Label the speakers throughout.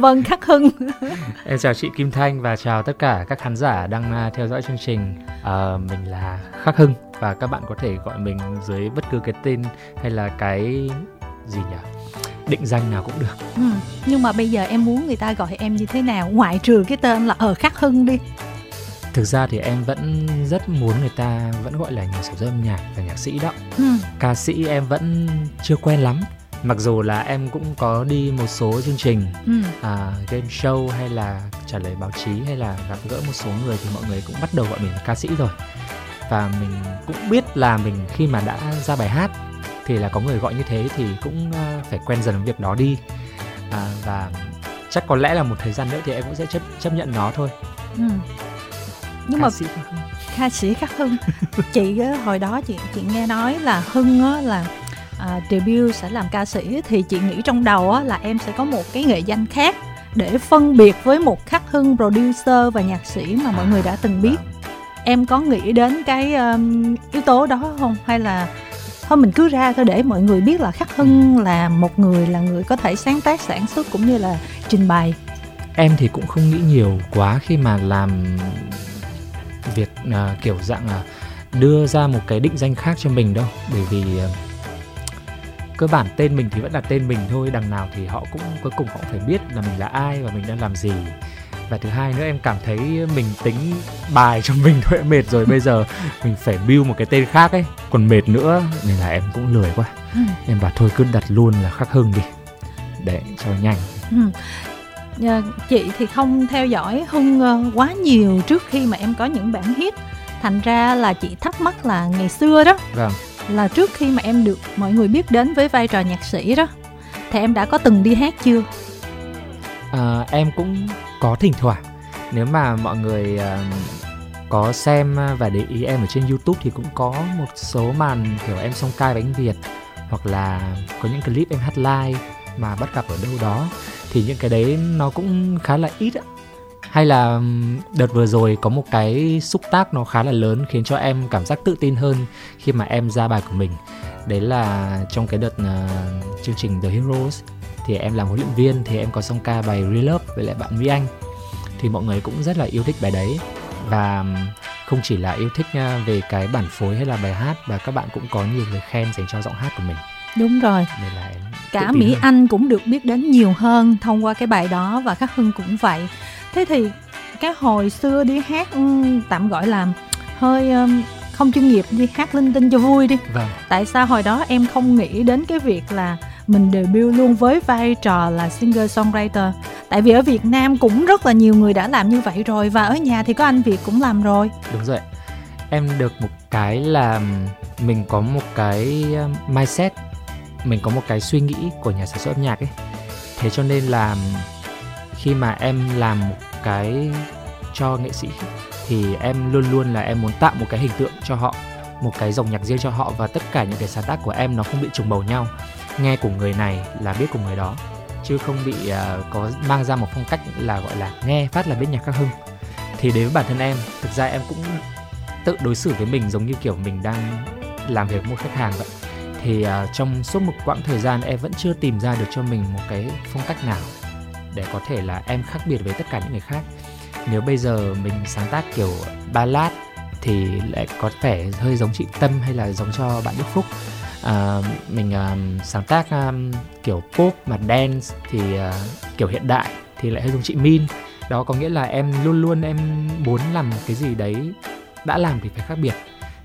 Speaker 1: vâng khắc hưng.
Speaker 2: Em chào chị kim thanh và chào tất cả các khán giả đang à, theo dõi chương trình. À, mình là khắc hưng và các bạn có thể gọi mình dưới bất cứ cái tên hay là cái gì nhỉ? Định danh nào cũng được.
Speaker 1: Ừ. nhưng mà bây giờ em muốn người ta gọi em như thế nào? Ngoại trừ cái tên là ở khắc hưng đi.
Speaker 2: Thực ra thì em vẫn rất muốn người ta vẫn gọi là nhà sản xuất âm nhạc và nhạc sĩ đó.
Speaker 1: Ừ.
Speaker 2: ca sĩ em vẫn chưa quen lắm mặc dù là em cũng có đi một số chương trình
Speaker 1: ừ.
Speaker 2: à, game show hay là trả lời báo chí hay là gặp gỡ một số người thì mọi người cũng bắt đầu gọi mình là ca sĩ rồi. Và mình cũng biết là mình khi mà đã ra bài hát thì là có người gọi như thế thì cũng uh, phải quen dần việc đó đi. À, và chắc có lẽ là một thời gian nữa thì em cũng sẽ chấp chấp nhận nó thôi.
Speaker 1: Ừ. nhưng
Speaker 2: ca
Speaker 1: mà
Speaker 2: sĩ
Speaker 1: ca sĩ khắc hưng. Chị hồi đó chị chị nghe nói là hưng là à, debut sẽ làm ca sĩ thì chị nghĩ trong đầu á, là em sẽ có một cái nghệ danh khác để phân biệt với một khắc hưng producer và nhạc sĩ mà mọi người đã từng biết.
Speaker 2: Vâng.
Speaker 1: em có nghĩ đến cái um, yếu tố đó không? Hay là thôi mình cứ ra thôi để mọi người biết là khắc hưng là một người là người có thể sáng tác sản xuất cũng như là trình bày?
Speaker 2: Em thì cũng không nghĩ nhiều quá khi mà làm việc à, kiểu dạng là đưa ra một cái định danh khác cho mình đâu. Bởi vì à, cơ bản tên mình thì vẫn là tên mình thôi đằng nào thì họ cũng cuối cùng họ phải biết là mình là ai và mình đang làm gì. Và thứ hai nữa em cảm thấy mình tính bài cho mình thôi mệt rồi. Bây giờ mình phải build một cái tên khác ấy. Còn mệt nữa nên là em cũng lười quá.
Speaker 1: Ừ.
Speaker 2: em bảo thôi cứ đặt luôn là khắc hưng đi. Để cho nhanh.
Speaker 1: Ừ. Chị thì không theo dõi Hưng ờ, quá nhiều trước khi mà em có những bản hit. Thành ra là chị thắc mắc là ngày xưa đó.
Speaker 2: Vâng
Speaker 1: là trước khi mà em được mọi người biết đến với vai trò nhạc sĩ đó. Thì em đã có từng đi hát chưa?
Speaker 2: À, em cũng có thỉnh thoảng. Nếu mà mọi người uh, có xem và để ý em ở trên YouTube thì cũng có một số màn kiểu em song cai bánh Việt hoặc là có những clip em hát live mà bắt gặp ở đâu đó. Thì những cái đấy nó cũng khá là ít ạ. Hay là đợt vừa rồi có một cái xúc tác nó khá là lớn khiến cho em cảm giác tự tin hơn khi mà em ra bài của mình. Đấy là trong cái đợt à, chương trình The Heroes thì em làm huấn luyện viên thì em có song ca bài Real Love với lại bạn Mỹ Anh. Thì mọi người cũng rất là yêu thích bài đấy. Và không chỉ là yêu thích nha, về cái bản phối hay là bài hát và các bạn cũng có nhiều lời khen dành cho giọng hát của mình.
Speaker 1: Đúng rồi.
Speaker 2: Nên là
Speaker 1: cả Mỹ
Speaker 2: hơn.
Speaker 1: Anh cũng được biết đến nhiều hơn thông qua cái bài đó và Khắc Hưng cũng vậy thế thì cái hồi xưa đi hát ừm, tạm gọi là hơi ừm, không chuyên nghiệp đi hát linh tinh cho vui đi.
Speaker 2: Vâng.
Speaker 1: Tại sao hồi đó em không nghĩ đến cái việc là mình debut luôn với vai trò là singer songwriter tại vì ở Việt Nam cũng rất là nhiều người đã làm như vậy rồi và ở nhà thì có anh Việt cũng làm rồi.
Speaker 2: Đúng rồi. Em được một cái là mình có một cái um, mindset mình có một cái suy nghĩ của nhà sản xuất âm nhạc ấy. Thế cho nên là khi mà em làm một cái cho nghệ sĩ thì em luôn luôn là em muốn tạo một cái hình tượng cho họ một cái dòng nhạc riêng cho họ và tất cả những cái sáng tác của em nó không bị trùng bầu nhau. Nghe của người này là biết của người đó chứ không bị uh, có mang ra một phong cách là gọi là nghe phát là biết nhạc các hưng thì đến với bản thân em thực ra em cũng tự đối xử với mình giống như kiểu mình đang làm việc với một khách hàng vậy. Thì uh, trong suốt một quãng thời gian em vẫn chưa tìm ra được cho mình một cái phong cách nào để có thể là em khác biệt với tất cả những người khác. Nếu bây giờ mình sáng tác kiểu ballad thì lại có vẻ hơi giống chị Tâm hay là giống cho bạn Đức Phúc. À, mình um, sáng tác um, kiểu pop mà dance thì uh, kiểu hiện đại thì lại hơi giống chị Min. Đó có nghĩa là em luôn luôn em muốn làm cái gì đấy đã làm thì phải khác biệt.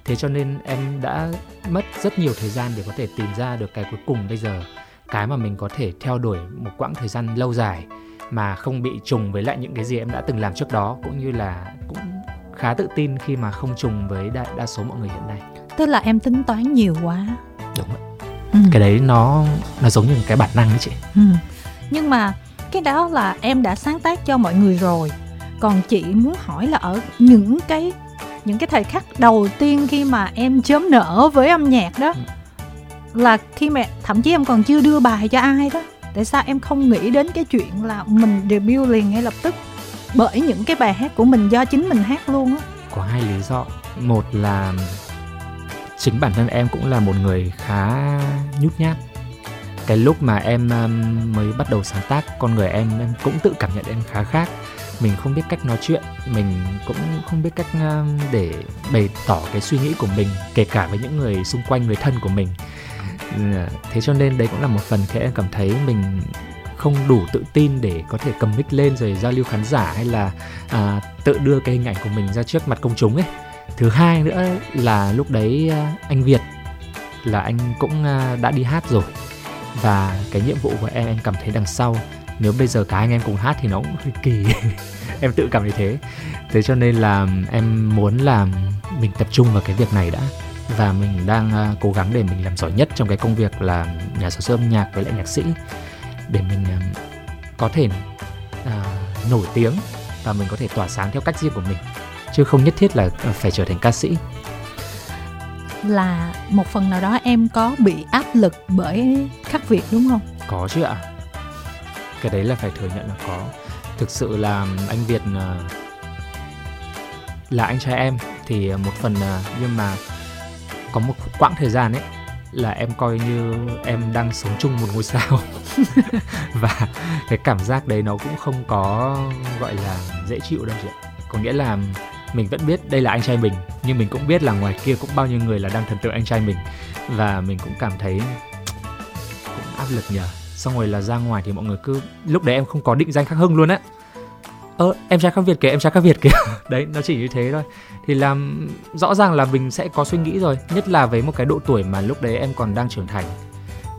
Speaker 2: Thế cho nên em đã mất rất nhiều thời gian để có thể tìm ra được cái cuối cùng bây giờ cái mà mình có thể theo đuổi một quãng thời gian lâu dài mà không bị trùng với lại những cái gì em đã từng làm trước đó cũng như là cũng khá tự tin khi mà không trùng với đa, đa số mọi người hiện nay.
Speaker 1: Tức là em tính toán nhiều quá.
Speaker 2: Đúng vậy
Speaker 1: ừ.
Speaker 2: cái đấy nó nó giống như cái bản năng đấy chị.
Speaker 1: Ừ. nhưng mà cái đó là em đã sáng tác cho mọi người rồi. Còn chị muốn hỏi là ở những cái những cái thời khắc đầu tiên khi mà em chớm nở với âm nhạc đó là khi mẹ, thậm chí em còn chưa đưa bài cho ai đó, tại sao em không nghĩ đến cái chuyện là mình debut liền ngay lập tức? Bởi những cái bài hát của mình do chính mình hát luôn á.
Speaker 2: Có hai lý do. Một là chính bản thân em cũng là một người khá nhút nhát. Cái lúc mà em um, mới bắt đầu sáng tác, con người em em cũng tự cảm nhận em khá khác. Mình không biết cách nói chuyện, mình cũng không biết cách um, để bày tỏ cái suy nghĩ của mình, kể cả với những người xung quanh, người thân của mình thế cho nên đấy cũng là một phần khi em cảm thấy mình không đủ tự tin để có thể cầm mic lên rồi giao lưu khán giả hay là à, tự đưa cái hình ảnh của mình ra trước mặt công chúng ấy. Thứ hai nữa là lúc đấy à, anh việt là anh cũng à, đã đi hát rồi. Và cái nhiệm vụ của em em cảm thấy đằng sau nếu bây giờ cả anh em cùng hát thì nó cũng hơi kỳ. Em tự cảm thấy thế. Thế cho nên là em muốn làm mình tập trung vào cái việc này đã và mình đang uh, cố gắng để mình làm giỏi nhất trong cái công việc là nhà sản xuất âm nhạc với lại nhạc sĩ. Để mình uh, có thể uh, nổi tiếng và mình có thể tỏa sáng theo cách riêng của mình chứ không nhất thiết là phải trở thành ca sĩ.
Speaker 1: Là một phần nào đó em có bị áp lực bởi khắc việt đúng không?
Speaker 2: Có chứ ạ. Cái đấy là phải thừa nhận là có. Thực sự là anh việt là anh trai em thì một phần nhưng mà có một quãng thời gian ấy là em coi như em đang sống chung một ngôi sao. Và cái cảm giác đấy nó cũng không có, gọi là, dễ chịu đâu chị ạ. Có nghĩa là mình vẫn biết đây là anh trai mình, nhưng mình cũng biết là ngoài kia cũng bao nhiêu người là đang thần tượng anh trai mình. Và mình cũng cảm thấy cũng áp lực nhờ. Xong rồi là ra ngoài thì mọi người cứ, lúc đấy em không có định danh khắc hưng luôn á ơ em trai khác việt kìa em trai khác việt kìa. Đấy nó chỉ như thế thôi. Thì làm rõ ràng là mình sẽ có suy nghĩ rồi nhất là với một cái độ tuổi mà lúc đấy em còn đang trưởng thành.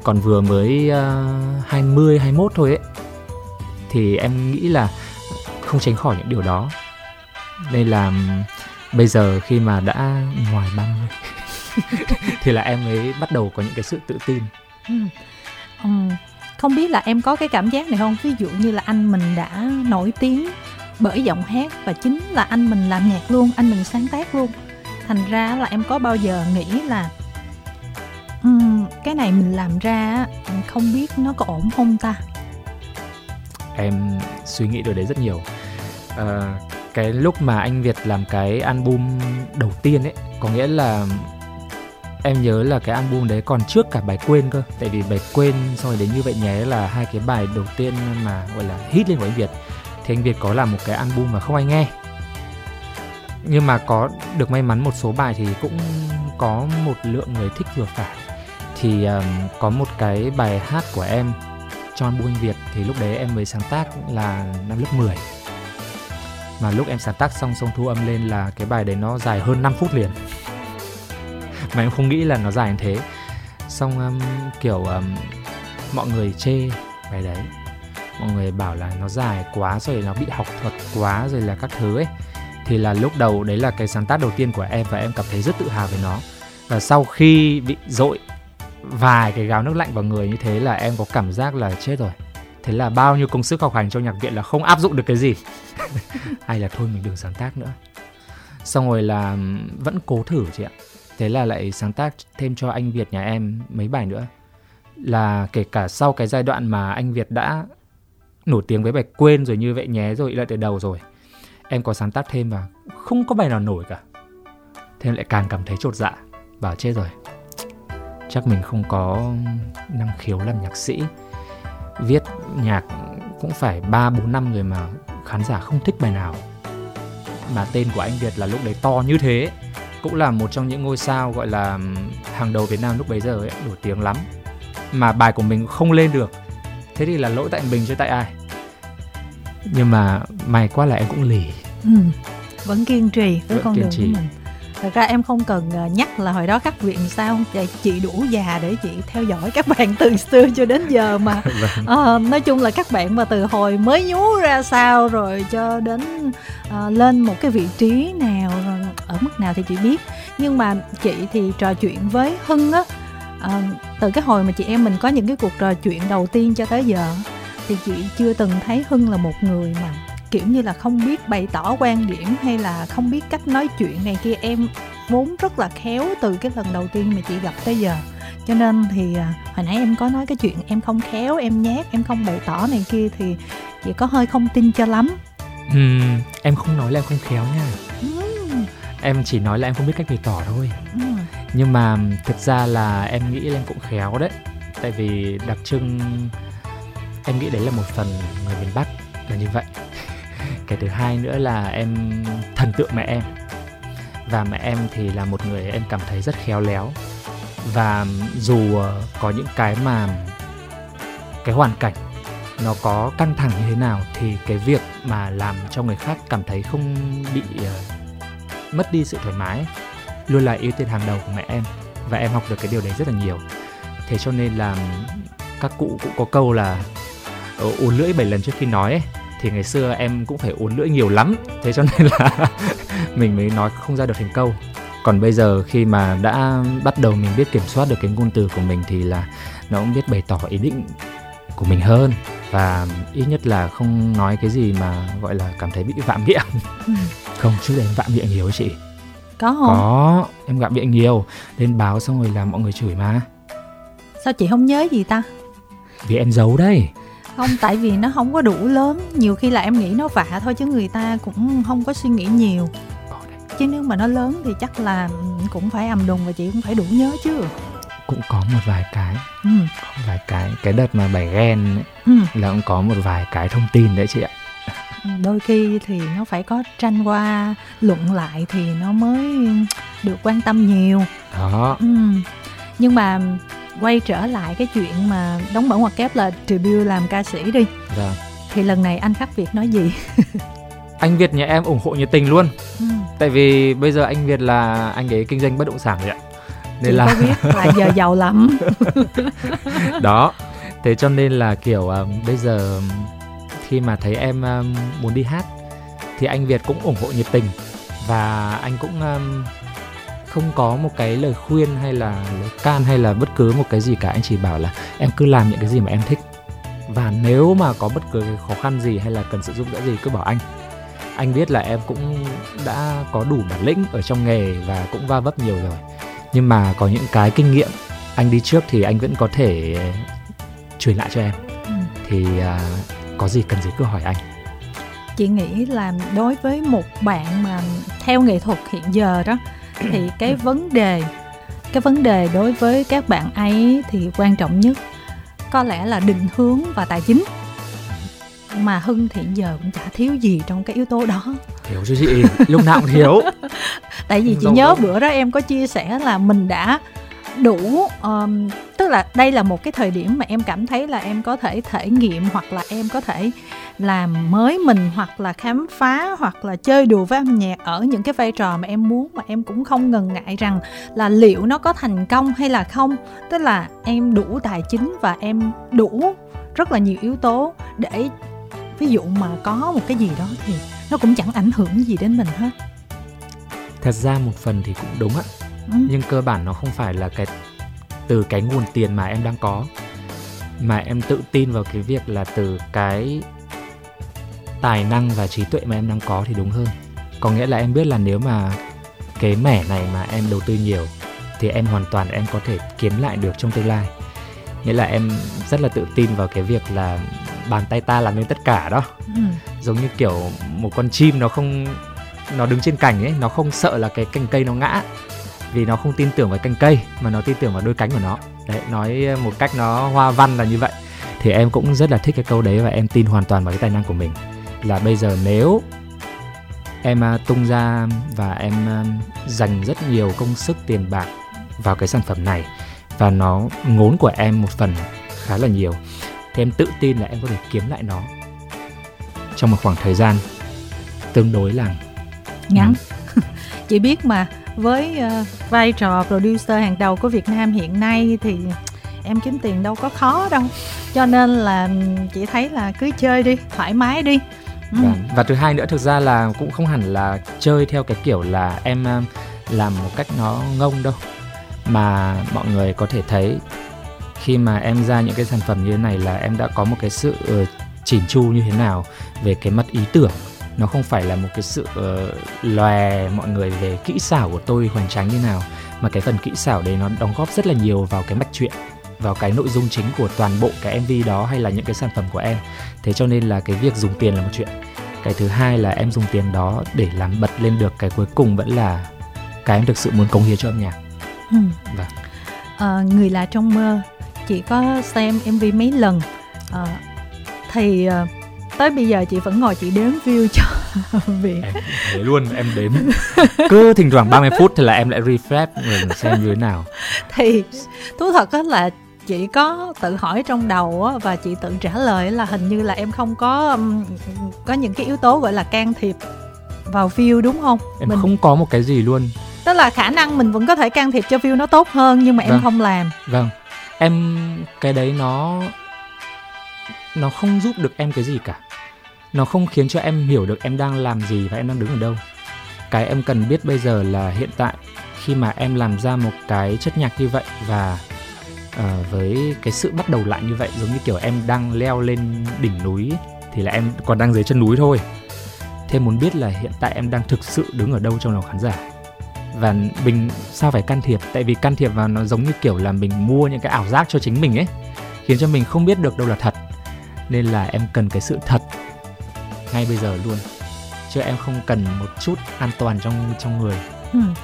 Speaker 2: Còn vừa mới uh, 20 21 thôi ấy thì em nghĩ là không tránh khỏi những điều đó. Nên là bây giờ khi mà đã ngoài 30 thì là em mới bắt đầu có những cái sự tự tin.
Speaker 1: Ừ. Um, không biết là em có cái cảm giác này không? Ví dụ như là anh mình đã nổi tiếng bởi giọng hát và chính là anh mình làm nhạc luôn anh mình sáng tác luôn. Thành ra là em có bao giờ nghĩ là um, cái này mình làm ra không biết nó có ổn không ta?
Speaker 2: Em suy nghĩ điều đấy rất nhiều. À, cái lúc mà anh Việt làm cái album đầu tiên ấy có nghĩa là em nhớ là cái album đấy còn trước cả bài quên cơ. Tại vì bài quên xong rồi đến như vậy nhé là hai cái bài đầu tiên mà gọi là hit lên của anh Việt. Thì anh Việt có làm một cái album mà không ai nghe. Nhưng mà có được may mắn một số bài thì cũng có một lượng người thích vừa phải. Thì um, có một cái bài hát của em cho album anh Việt thì lúc đấy em mới sáng tác là năm lớp 10 mà lúc em sáng tác xong xong thu âm lên là cái bài đấy nó dài hơn 5 phút liền mà em không nghĩ là nó dài như thế. Xong um, kiểu um, mọi người chê bài đấy. Mọi người bảo là nó dài quá rồi nó bị học thuật quá rồi là các thứ ấy. Thì là lúc đầu đấy là cái sáng tác đầu tiên của em và em cảm thấy rất tự hào về nó. Và sau khi bị dội vài cái gáo nước lạnh vào người như thế là em có cảm giác là chết rồi. Thế là bao nhiêu công sức học hành trong nhạc viện là không áp dụng được cái gì. Hay là thôi mình đừng sáng tác nữa. Xong rồi là um, vẫn cố thử chị ạ thế là lại sáng tác thêm cho anh Việt nhà em mấy bài nữa. Là kể cả sau cái giai đoạn mà anh Việt đã nổi tiếng với bài quên rồi như vậy, nhé rồi, lại từ đầu rồi, em có sáng tác thêm và không có bài nào nổi cả. Thế lại càng cảm thấy chột dạ bảo chết rồi. Chắc mình không có năng khiếu làm nhạc sĩ. Viết nhạc cũng phải ba, bốn năm rồi mà khán giả không thích bài nào. Mà tên của anh Việt là lúc đấy to như thế cũng là một trong những ngôi sao gọi là hàng đầu Việt Nam lúc bấy giờ ấy, nổi tiếng lắm. Mà bài của mình không lên được. Thế thì là lỗi tại mình chứ tại ai? Nhưng mà may quá là em cũng lì.
Speaker 1: Ừ, vẫn kiên trì với vẫn con đường trì. của mình. Thật ra em không cần ờ, nhắc là hồi đó khắc viện sao chị đủ già để chị theo dõi các bạn từ xưa cho đến giờ mà. À, nói chung là các bạn mà từ hồi mới nhú ra sao rồi cho đến à, lên một cái vị trí nào ở mức nào thì chị biết. Nhưng mà chị thì trò chuyện với hưng á à, từ cái hồi mà chị em mình có những cái cuộc trò chuyện đầu tiên cho tới giờ thì chị chưa từng thấy hưng là một người mà kiểu như là không biết bày tỏ quan điểm hay là không biết cách nói chuyện này kia. Em vốn rất là khéo từ cái lần đầu tiên mà chị gặp tới giờ. Cho nên thì à, hồi nãy em có nói cái chuyện em không khéo em nhát em không bày tỏ này kia thì chị có hơi không tin cho lắm.
Speaker 2: Ừ, em không nói là em không khéo nha. Ừ em chỉ nói là em không biết cách bày tỏ thôi. Ừ. nhưng mà thực ra là em nghĩ là em cũng khéo đấy. Tại vì đặc trưng em nghĩ đấy là một phần người miền Bắc là như vậy. Cái thứ hai nữa là em thần tượng mẹ em. Và mẹ em thì là một người em cảm thấy rất khéo léo. Và dù ờ, có những cái mà cái hoàn cảnh nó có căng thẳng như thế nào thì cái việc mà làm cho người khác cảm thấy không bị uh, mất đi sự thoải mái, luôn là ưu tiên hàng đầu của mẹ em và em học được cái điều đấy rất là nhiều. Thế cho nên là các cụ cũng có câu là ờ, uốn lưỡi 7 lần trước khi nói ấy, thì ngày xưa em cũng phải uốn lưỡi nhiều lắm. Thế cho nên là mình mới nói không ra được thành câu. Còn bây giờ khi mà đã bắt đầu mình biết kiểm soát được cái ngôn từ của mình thì là nó cũng biết bày tỏ ý định của mình hơn và ít nhất là không nói cái gì mà gọi là cảm thấy bị vạm miệng ừ. không trước đây em vạm miệng nhiều ấy chị.
Speaker 1: Có không
Speaker 2: có em vạm miệng nhiều. Lên báo xong rồi làm mọi người chửi mà.
Speaker 1: Sao chị không nhớ gì ta?
Speaker 2: Vì em giấu đấy.
Speaker 1: Không tại vì nó không có đủ lớn. Nhiều khi là em nghĩ nó vạ thôi chứ người ta cũng không có suy nghĩ nhiều. Chứ nếu mà nó lớn thì chắc là cũng phải ầm đùng và chị cũng phải đủ nhớ chứ
Speaker 2: cũng có một vài cái ừ. có vài cái cái đợt mà bài ghen ấy, ừ. là cũng có một vài cái thông tin đấy chị ạ
Speaker 1: ừ, đôi khi thì nó phải có tranh qua luận lại thì nó mới được quan tâm nhiều
Speaker 2: đó ừ.
Speaker 1: nhưng mà quay trở lại cái chuyện mà đóng mở ngoặc kép là debut làm ca sĩ đi
Speaker 2: dạ.
Speaker 1: thì lần này anh khắc việt nói gì
Speaker 2: anh Việt nhà em ủng hộ nhiệt tình luôn ừ. tại vì bây giờ anh Việt là anh ấy kinh doanh bất động sản rồi ạ
Speaker 1: nên là biết là giờ giàu lắm.
Speaker 2: Đó thế cho nên là kiểu uh, bây giờ khi mà thấy em um, muốn đi hát thì anh Việt cũng ủng hộ nhiệt tình và anh cũng um, không có một cái lời khuyên hay là lời can hay là bất cứ một cái gì cả. Anh chỉ bảo là em cứ làm những cái gì mà em thích và nếu mà có bất cứ cái khó khăn gì hay là cần sự giúp đỡ gì cứ bảo anh. Anh biết là em cũng đã có đủ bản lĩnh ở trong nghề và cũng va vấp nhiều rồi nhưng mà có những cái kinh nghiệm anh đi trước thì anh vẫn có thể truyền lại cho em. Ừ. thì uh, có gì cần gì cứ hỏi anh.
Speaker 1: Chị nghĩ là đối với một bạn mà theo nghệ thuật hiện giờ đó thì cái vấn đề cái vấn đề đối với các bạn ấy thì quan trọng nhất. Có lẽ là định hướng và tài chính mà hưng thì giờ cũng chả thiếu gì trong cái yếu tố đó.
Speaker 2: Thiếu chứ chị lúc nào cũng thiếu.
Speaker 1: Tại vì chị nhớ bữa đó em có chia sẻ là mình đã đủ um, tức là đây là một cái thời điểm mà em cảm thấy là em có thể thể nghiệm hoặc là em có thể làm mới mình hoặc là khám phá hoặc là chơi đùa với âm nhạc ở những cái vai trò mà em muốn mà em cũng không ngần ngại rằng là liệu nó có thành công hay là không. Tức là em đủ tài chính và em đủ rất là nhiều yếu tố để ví dụ mà có một cái gì đó thì nó cũng chẳng ảnh hưởng gì đến mình hết.
Speaker 2: Thật ra một phần thì cũng đúng ạ. Ừ. nhưng cơ bản nó không phải là cái từ cái nguồn tiền mà em đang có mà em tự tin vào cái việc là từ cái tài năng và trí tuệ mà em đang có thì đúng hơn. Có nghĩa là em biết là nếu mà cái mẻ này mà em đầu tư nhiều thì em hoàn toàn em có thể kiếm lại được trong tương lai. Nghĩa là em rất là tự tin vào cái việc là bàn tay ta làm nên tất cả đó. Ừ. giống như kiểu một con chim nó không nó đứng trên cành ấy nó không sợ là cái cành cây nó ngã. Vì nó không tin tưởng vào cành cây mà nó tin tưởng vào đôi cánh của nó. Đấy nói một cách nó hoa văn là như vậy. Thì em cũng rất là thích cái câu đấy và em tin hoàn toàn vào cái tài năng của mình. Là bây giờ nếu em à, tung ra và em à, dành rất nhiều công sức tiền bạc vào cái sản phẩm này và nó ngốn của em một phần khá là nhiều thì em tự tin là em có thể kiếm lại nó. Trong một khoảng thời gian tương đối là
Speaker 1: ngắn. chị biết mà với uh, vai trò producer hàng đầu của Việt Nam hiện nay thì em kiếm tiền đâu có khó đâu. Cho nên là chị thấy là cứ chơi đi thoải mái đi.
Speaker 2: Ừ. và, vâng. và thứ hai nữa thực ra là cũng không hẳn là chơi theo cái kiểu là em uh, làm một cách nó ngông đâu. Mà mọi người có thể thấy khi mà em ra những cái sản phẩm như thế này là em đã có một cái sự uh, chỉn chu như thế nào về cái mặt ý tưởng. Nó không phải là một cái sự uh, lòe mọi người về kỹ xảo của tôi hoành tráng như nào mà cái phần kỹ xảo đấy nó đóng góp rất là nhiều vào cái mạch truyện vào cái nội dung chính của toàn bộ cái MV đó hay là những cái sản phẩm của em. Thế cho nên là cái việc dùng tiền là một chuyện. Cái thứ hai là em dùng tiền đó để làm bật lên được cái cuối cùng vẫn là cái em thực sự muốn cống hiến cho âm nhạc.
Speaker 1: Ừ. vâng. À, người là trong mơ chị có xem mv mấy lần. À, thì à, tới bây giờ chị vẫn ngồi chị đếm view cho vì
Speaker 2: em thế luôn em đếm. Cứ thỉnh thoảng 30 phút thì là em lại refresh rồi xem như thế nào.
Speaker 1: Thì thú thật á là chị có tự hỏi trong đầu á và chị tự trả lời là hình như là em không có có những cái yếu tố gọi là can thiệp vào view đúng không?
Speaker 2: Em mình không có một cái gì luôn.
Speaker 1: Tức là khả năng mình vẫn có thể can thiệp cho view nó tốt hơn nhưng mà em vâng. không làm.
Speaker 2: Vâng em cái đấy nó nó không giúp được em cái gì cả. Nó không khiến cho em hiểu được em đang làm gì và em đang đứng ở đâu. Cái em cần biết bây giờ là hiện tại khi mà em làm ra một cái chất nhạc như vậy và uh, với cái sự bắt đầu lại như vậy giống như kiểu em đang leo lên đỉnh núi thì là em còn đang dưới chân núi thôi. Thêm muốn biết là hiện tại em đang thực sự đứng ở đâu trong lòng khán giả? Và mình sao phải can thiệp? Tại vì can thiệp vào nó giống như kiểu là mình mua những cái ảo giác cho chính mình ấy khiến cho mình không biết được đâu là thật. Nên là em cần cái sự thật ngay bây giờ luôn chứ em không cần một chút an toàn trong trong người. Hmm.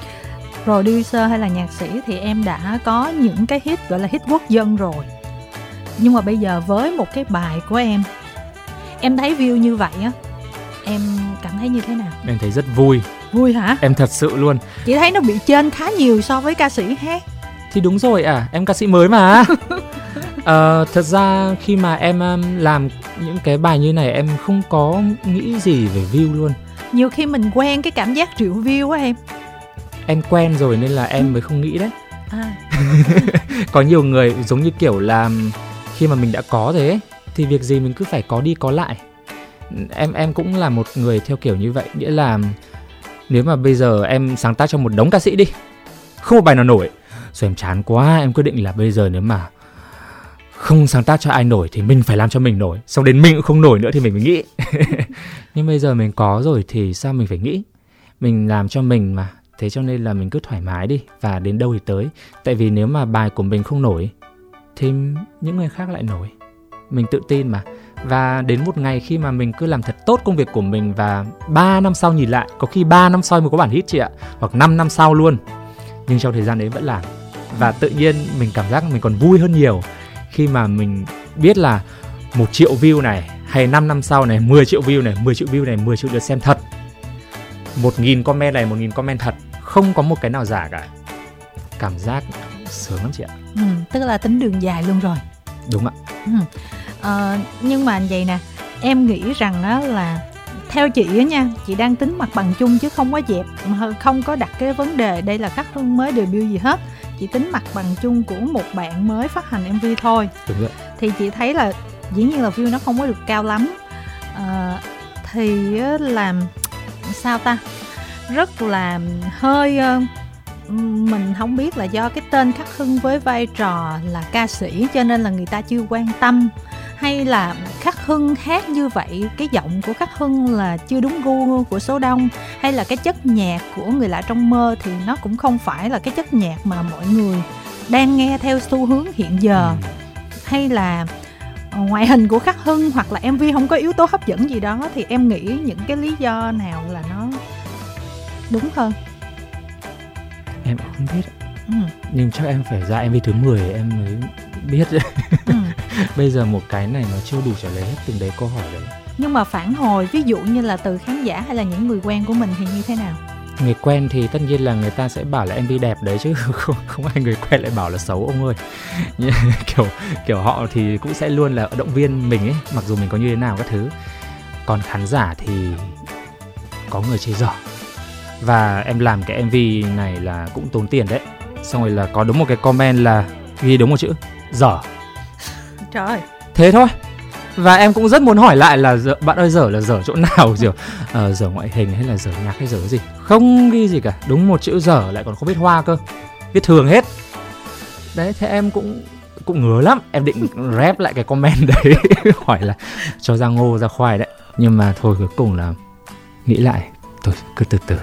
Speaker 1: producer hay là nhạc sĩ thì em đã có những cái hit gọi là hit quốc dân rồi. Nhưng mà bây giờ với một cái bài của em em thấy view như vậy á em cảm thấy như thế nào?
Speaker 2: Em thấy rất vui
Speaker 1: vui hả?
Speaker 2: Em thật sự luôn.
Speaker 1: Chị thấy nó bị trên khá nhiều so với ca sĩ hát
Speaker 2: thì đúng rồi à em ca sĩ mới mà. À, thật ra khi mà em um, làm những cái bài như này em không có nghĩ gì về view luôn.
Speaker 1: Nhiều khi mình quen cái cảm giác triệu view á em.
Speaker 2: Em quen rồi nên là em mới không nghĩ đấy. À. có nhiều người giống như kiểu là khi mà mình đã có rồi ấy thì việc gì mình cứ phải có đi có lại. Em em cũng là một người theo kiểu như vậy nghĩa là nếu mà bây giờ em sáng tác cho một đống ca sĩ đi, không một bài nào nổi. Rồi em chán quá, em quyết định là bây giờ nếu mà không sáng tác cho ai nổi thì mình phải làm cho mình nổi. Xong đến mình cũng không nổi nữa thì mình mới nghĩ. Nhưng bây giờ mình có rồi thì sao mình phải nghĩ? Mình làm cho mình mà. Thế cho nên là mình cứ thoải mái đi. Và đến đâu thì tới. Tại vì nếu mà bài của mình không nổi, thì những người khác lại nổi. Mình tự tin mà và đến một ngày khi mà mình cứ làm thật tốt công việc của mình và 3 năm sau nhìn lại có khi 3 năm sau mới có bản hit chị ạ hoặc 5 năm sau luôn. Nhưng trong thời gian đấy vẫn làm. Và tự nhiên mình cảm giác mình còn vui hơn nhiều khi mà mình biết là một triệu view này hay 5 năm sau này 10 triệu view này 10 triệu view này 10 triệu lượt xem thật. Một nghìn comment này một nghìn comment thật không có một cái nào giả cả. Cảm giác sướng lắm chị ạ.
Speaker 1: Ừ, tức là tính đường dài luôn rồi.
Speaker 2: Đúng ạ. Ừ.
Speaker 1: à, nhưng mà vậy nè em nghĩ rằng á là theo chị á nha chị đang tính mặt bằng chung chứ không có dẹp không có đặt cái vấn đề đây là khắc hưng mới debut gì hết. Chị tính mặt bằng chung của một bạn mới phát hành mv thôi.
Speaker 2: Đúng rồi.
Speaker 1: thì chị thấy là dĩ nhiên là view nó không có được cao lắm. À, thì làm sao ta? Rất là hơi mình không biết là do cái tên khắc hưng với vai trò là ca sĩ cho nên là người ta chưa quan tâm hay là khắc hưng hát như vậy cái giọng của khắc hưng là chưa đúng gu của số đông hay là cái chất nhạc của người lạ trong mơ thì nó cũng không phải là cái chất nhạc mà mọi người đang nghe theo xu hướng hiện giờ ừ. hay là ngoại hình của khắc hưng hoặc là mv không có yếu tố hấp dẫn gì đó thì em nghĩ những cái lý do nào là nó đúng hơn
Speaker 2: em không biết ừ. nhưng chắc em phải ra mv thứ 10 em mới biết ừ. bây giờ một cái này nó chưa đủ trả lời hết từng đấy câu hỏi đấy.
Speaker 1: Nhưng mà phản hồi ví dụ như là từ khán giả hay là những người quen của mình thì như thế nào?
Speaker 2: Người quen thì tất nhiên là người ta sẽ bảo là mv đẹp đấy chứ không không ai người quen lại bảo là xấu ông ơi. Kiểu kiểu họ thì cũng sẽ luôn là động viên mình ấy mặc dù mình có như thế nào các thứ. Còn khán giả thì có người chơi dở và em làm cái mv này là cũng tốn tiền đấy. Xong rồi là có đúng một cái comment là ghi đúng một chữ dở
Speaker 1: trời ơi.
Speaker 2: Thế thôi. Và em cũng rất muốn hỏi lại là dở, bạn ơi dở là dở chỗ nào kiểu uh, dở ngoại hình hay là dở nhạc hay dở gì? Không ghi gì cả. Đúng một chữ dở lại còn không biết hoa cơ. Viết thường hết. Đấy thế em cũng cũng ngứa lắm. Em định rep lại cái comment đấy hỏi là cho ra ngô ra khoai đấy. Nhưng mà thôi cuối cùng là nghĩ lại. Thôi cứ từ từ.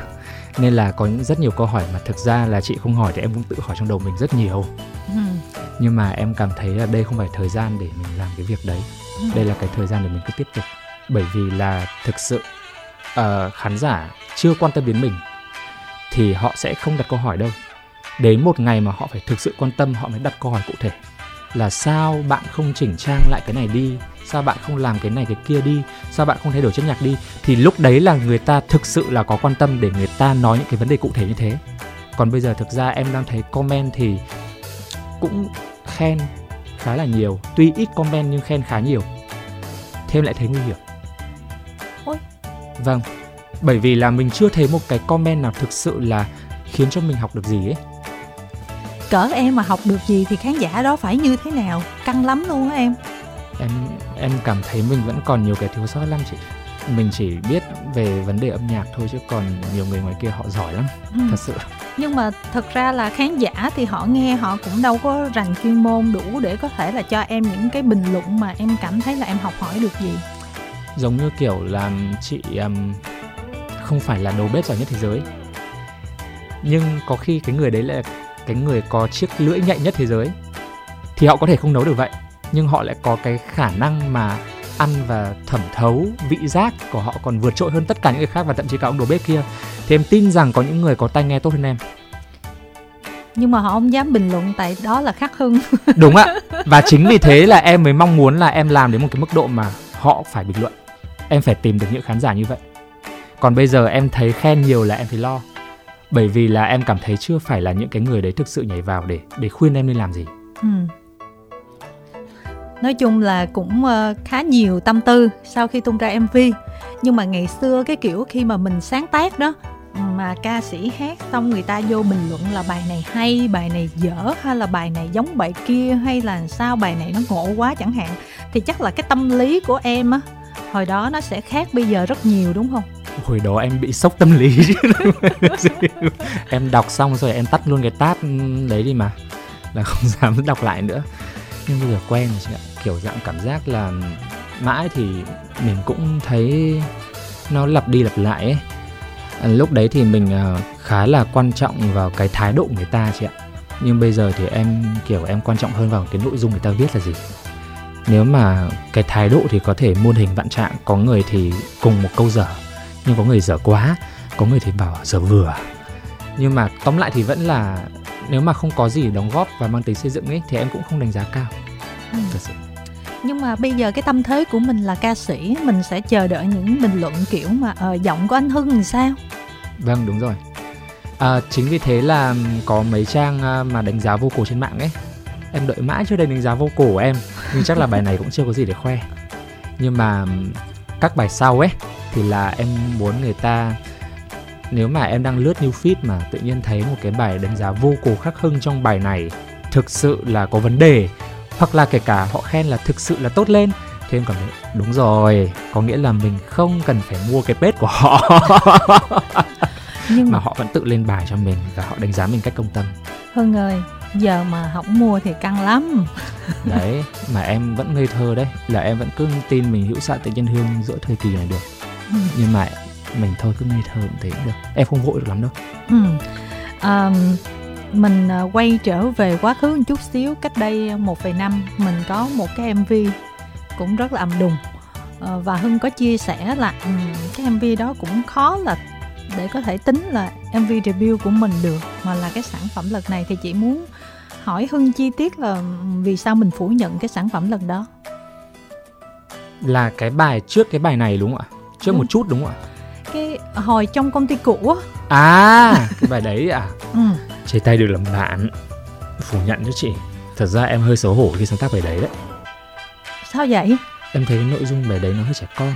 Speaker 2: Nên là có rất nhiều câu hỏi mà thực ra là chị không hỏi thì em cũng tự hỏi trong đầu mình rất nhiều. Ừ. nhưng mà em cảm thấy là đây không phải thời gian để mình làm cái việc đấy. Ừ. đây là cái thời gian để mình cứ tiếp tục. Bởi vì là thực sự uh, khán giả chưa quan tâm đến mình thì họ sẽ không đặt câu hỏi đâu. Đến một ngày mà họ phải thực sự quan tâm họ mới đặt câu hỏi cụ thể là sao bạn không chỉnh trang lại cái này đi? Sao bạn không làm cái này cái kia đi? Sao bạn không thay đổi chất nhạc đi? Thì lúc đấy là người ta thực sự là có quan tâm để người ta nói những cái vấn đề cụ thể như thế. Còn bây giờ thực ra em đang thấy comment thì cũng khen khá là nhiều. Tuy ít comment nhưng khen khá nhiều. Thêm lại thấy nguy hiểm.
Speaker 1: Ôi.
Speaker 2: vâng. Bởi vì là mình chưa thấy một cái comment nào thực sự là khiến cho mình học được gì ấy.
Speaker 1: Cỡ em mà học được gì thì khán giả đó phải như thế nào? Căng lắm luôn á em.
Speaker 2: Em em cảm thấy mình vẫn còn nhiều cái thiếu sót lắm chị mình chỉ biết về vấn đề âm nhạc thôi chứ còn nhiều người ngoài kia họ giỏi lắm
Speaker 1: ừ.
Speaker 2: thật sự.
Speaker 1: Nhưng mà thật ra là khán giả thì họ nghe họ cũng đâu có rành chuyên môn đủ để có thể là cho em những cái bình luận mà em cảm thấy là em học hỏi được gì.
Speaker 2: Giống như kiểu là chị um, không phải là đầu bếp giỏi nhất thế giới. Nhưng có khi cái người đấy là cái người có chiếc lưỡi nhạy nhất thế giới. Thì họ có thể không nấu được vậy nhưng họ lại có cái khả năng mà ăn và thẩm thấu vị giác của họ còn vượt trội hơn tất cả những người khác và thậm chí cả ông đầu bếp kia. Thì em tin rằng có những người có tai nghe tốt hơn em.
Speaker 1: Nhưng mà họ không dám bình luận tại đó là khắc hưng
Speaker 2: đúng ạ. Và chính vì thế là em mới mong muốn là em làm đến một cái mức độ mà họ phải bình luận. Em phải tìm được những khán giả như vậy. Còn bây giờ em thấy khen nhiều là em thấy lo. Bởi vì là em cảm thấy chưa phải là những cái người đấy thực sự nhảy vào để để khuyên em nên làm gì.
Speaker 1: Ừ nói chung là cũng ờ, khá nhiều tâm tư sau khi tung ra mv nhưng mà ngày xưa cái kiểu khi mà mình sáng tác đó, mà ca sĩ hát xong người ta vô bình luận là bài này hay, bài này dở hay là bài này giống bài kia hay là sao, bài này nó ngộ quá chẳng hạn, thì chắc là cái tâm lý của em á, hồi đó nó sẽ khác bây giờ rất nhiều, đúng không?
Speaker 2: Hồi đó em bị sốc tâm lý. Em đọc xong rồi em tắt luôn cái tab ừ, đấy đi mà. Là không dám đọc lại nữa. Nhưng bây giờ quen rồi chị ạ kiểu dạng cảm giác là mãi thì mình cũng thấy nó lặp đi lặp lại ấy. À, lúc đấy thì mình à, khá là quan trọng vào cái thái độ người ta chị ạ. Nhưng bây giờ thì em kiểu em quan trọng hơn vào cái nội dung người ta viết là gì? Nếu mà cái thái độ thì có thể muôn hình vạn trạng có người thì cùng một câu dở nhưng có người dở quá có người thì bảo dở vừa. Nhưng mà tóm lại thì vẫn là nếu mà không có gì đóng góp và mang tính xây dựng ấy thì em cũng không đánh giá cao. Ừ. thật sự
Speaker 1: nhưng mà bây giờ cái tâm thế của mình là ca sĩ mình sẽ chờ đợi những bình luận kiểu mà uh, giọng của anh hưng làm sao?
Speaker 2: Vâng đúng rồi. À, chính vì thế là có mấy trang à, mà đánh giá vô cổ trên mạng ấy. Em đợi mãi chưa đây đánh giá vô cổ của em nhưng chắc là bài này cũng chưa có gì để khoe. Nhưng mà các bài sau ấy thì là em muốn người ta nếu mà em đang lướt new feed mà tự nhiên thấy một cái bài đánh giá vô cổ khắc hưng trong bài này thực sự là có vấn đề hoặc là kể cả họ khen là thực sự là tốt lên thì em cảm thấy đúng rồi có nghĩa là mình không cần phải mua cái page của họ. Nhưng mà họ vẫn tự lên bài cho mình và họ đánh giá mình cách công tâm.
Speaker 1: Hưng ơi giờ mà không mua thì căng lắm.
Speaker 2: Đấy mà em vẫn ngây thơ đấy. Là em vẫn cứ tin mình hữu xạ tự nhiên hương giữa thời kỳ này được. Ừ. nhưng mà mình thôi cứ ngây thơ cũng thế được. Em không vội được lắm đâu.
Speaker 1: Ừ. um, mình uh, quay trở về quá khứ một chút xíu cách đây một vài năm mình có một cái mv cũng rất là ầm đùng. Uh, và hưng có chia sẻ là um, cái mv đó cũng khó là để có thể tính là mv debut của mình được mà là cái sản phẩm lần này thì chị muốn hỏi hưng chi tiết là vì sao mình phủ nhận cái sản phẩm lần đó?
Speaker 2: Là cái bài trước cái bài này đúng không ạ? Trước đúng. một chút đúng không ạ?
Speaker 1: Cái hồi trong công ty cũ á.
Speaker 2: À cái bài đấy à ừ. Chia tay được làm bạn. Phủ nhận cho chị. Thật ra em hơi xấu hổ khi sáng tác bài đấy đấy.
Speaker 1: Sao vậy?
Speaker 2: Em thấy nội dung bài đấy nó hơi trẻ con.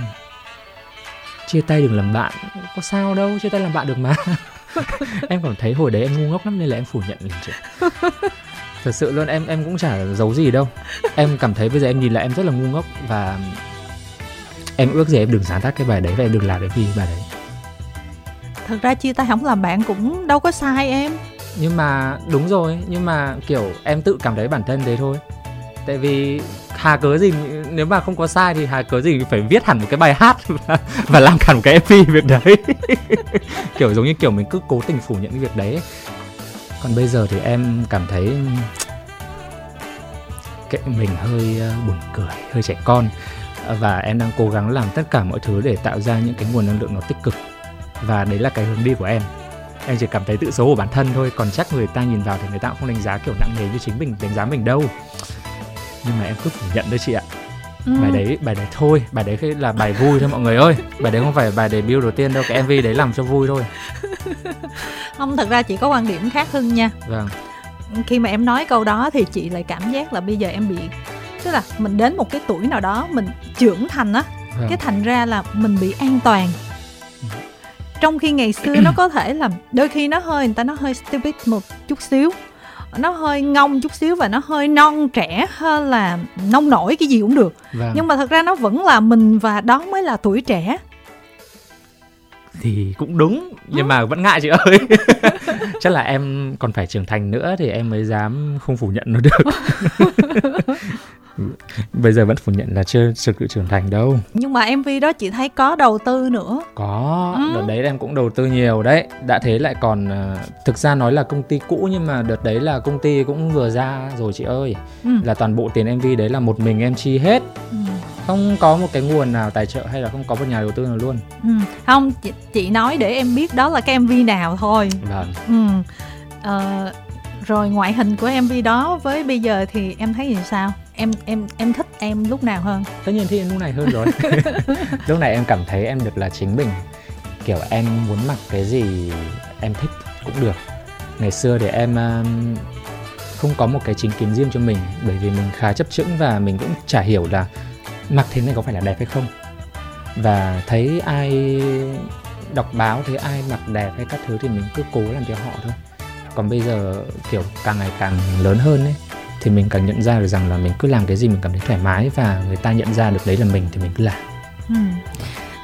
Speaker 2: Chia tay đừng làm bạn có sao đâu chia tay làm bạn được mà. Em cảm thấy hồi đấy em ngu ngốc lắm nên là em phủ nhận liền chị. Thật sự luôn em em cũng chả giấu gì đâu. Em cảm thấy bây giờ em nhìn lại em rất là ngu ngốc và em ước gì em đừng sáng tác cái bài đấy và em đừng làm cái vì bài đấy.
Speaker 1: Thật ra chia tay không làm bạn cũng đâu có sai em
Speaker 2: nhưng mà đúng rồi nhưng mà kiểu em tự cảm thấy bản thân thế thôi. Tại vì hà cớ gì nếu mà không có sai thì hà cớ gì phải viết hẳn một cái bài hát và, và làm hẳn một cái mv việc đấy. Kiểu giống như kiểu mình cứ cố tình phủ nhận cái việc đấy. Còn bây giờ thì em cảm thấy kệ mình hơi ờ, buồn cười hơi trẻ con. Và em đang cố gắng làm tất cả mọi thứ để tạo ra những cái nguồn năng lượng nó tích cực. Và đấy là cái hướng đi của em em chỉ cảm thấy tự xấu của bản thân thôi còn chắc người ta nhìn vào thì người ta cũng không đánh giá kiểu nặng nề như chính mình đánh giá mình đâu. Nhưng mà em cứ phủ nhận đấy chị ạ.
Speaker 1: Ừ.
Speaker 2: bài đấy bài đấy thôi bài đấy là bài vui thôi mọi người ơi. Bài đấy không phải bài debut đầu tiên đâu cái mv đấy làm cho vui thôi.
Speaker 1: Không thật ra chị có quan điểm khác hưng nha.
Speaker 2: Vâng.
Speaker 1: Khi mà em nói câu đó thì chị lại cảm giác là bây giờ em bị tức là mình đến một cái tuổi nào đó mình trưởng thành á
Speaker 2: vâng.
Speaker 1: cái thành ra là mình bị an toàn trong khi ngày xưa nó có thể là đôi khi nó hơi người ta nó hơi stupid một chút xíu. Nó hơi ngông chút xíu và nó hơi non trẻ hơn là nông nổi cái gì cũng được.
Speaker 2: Vâng.
Speaker 1: nhưng mà thật ra nó vẫn là mình và đó mới là tuổi trẻ.
Speaker 2: Thì cũng đúng nhưng mà vẫn ngại chị ơi. Chắc là em còn phải trưởng thành nữa thì em mới dám không phủ nhận nó được bây giờ vẫn phủ nhận là chưa thực sự trưởng thành đâu
Speaker 1: nhưng mà mv đó chị thấy có đầu tư nữa
Speaker 2: có
Speaker 1: Ừ.
Speaker 2: đợt đấy em cũng đầu tư nhiều đấy đã thế lại còn ờ, thực ra nói là công ty cũ nhưng mà đợt đấy là công ty cũng vừa ra rồi chị ơi
Speaker 1: ừ.
Speaker 2: là toàn bộ tiền mv đấy là một mình em chi hết
Speaker 1: Ừ.
Speaker 2: không có một cái nguồn nào tài trợ hay là không có một nhà đầu tư nào luôn
Speaker 1: Ừ. không chị, chị nói để em biết đó là cái mv nào thôi
Speaker 2: vâng
Speaker 1: ừ. ờ, rồi ngoại hình của mv đó với bây giờ thì em thấy gì sao em em em thích em lúc nào hơn?
Speaker 2: Tất nhiên thì lúc này hơn rồi. Lúc này em cảm thấy em được là chính mình. Kiểu em muốn mặc cái gì em thích cũng được. Ngày xưa thì em um, không có một cái chính kiến riêng cho mình bởi vì mình khá chấp chững và mình cũng chả hiểu là mặc thế này có phải là đẹp hay không. Và thấy ai đọc báo thấy ai mặc đẹp hay các thứ thì mình cứ cố làm theo họ thôi. Còn bây giờ kiểu càng ngày càng lớn hơn ấy thì mình càng nhận ra được rằng là mình cứ làm cái gì mình cảm thấy thoải mái và người ta nhận ra được đấy là mình thì mình cứ làm.
Speaker 1: Ừ.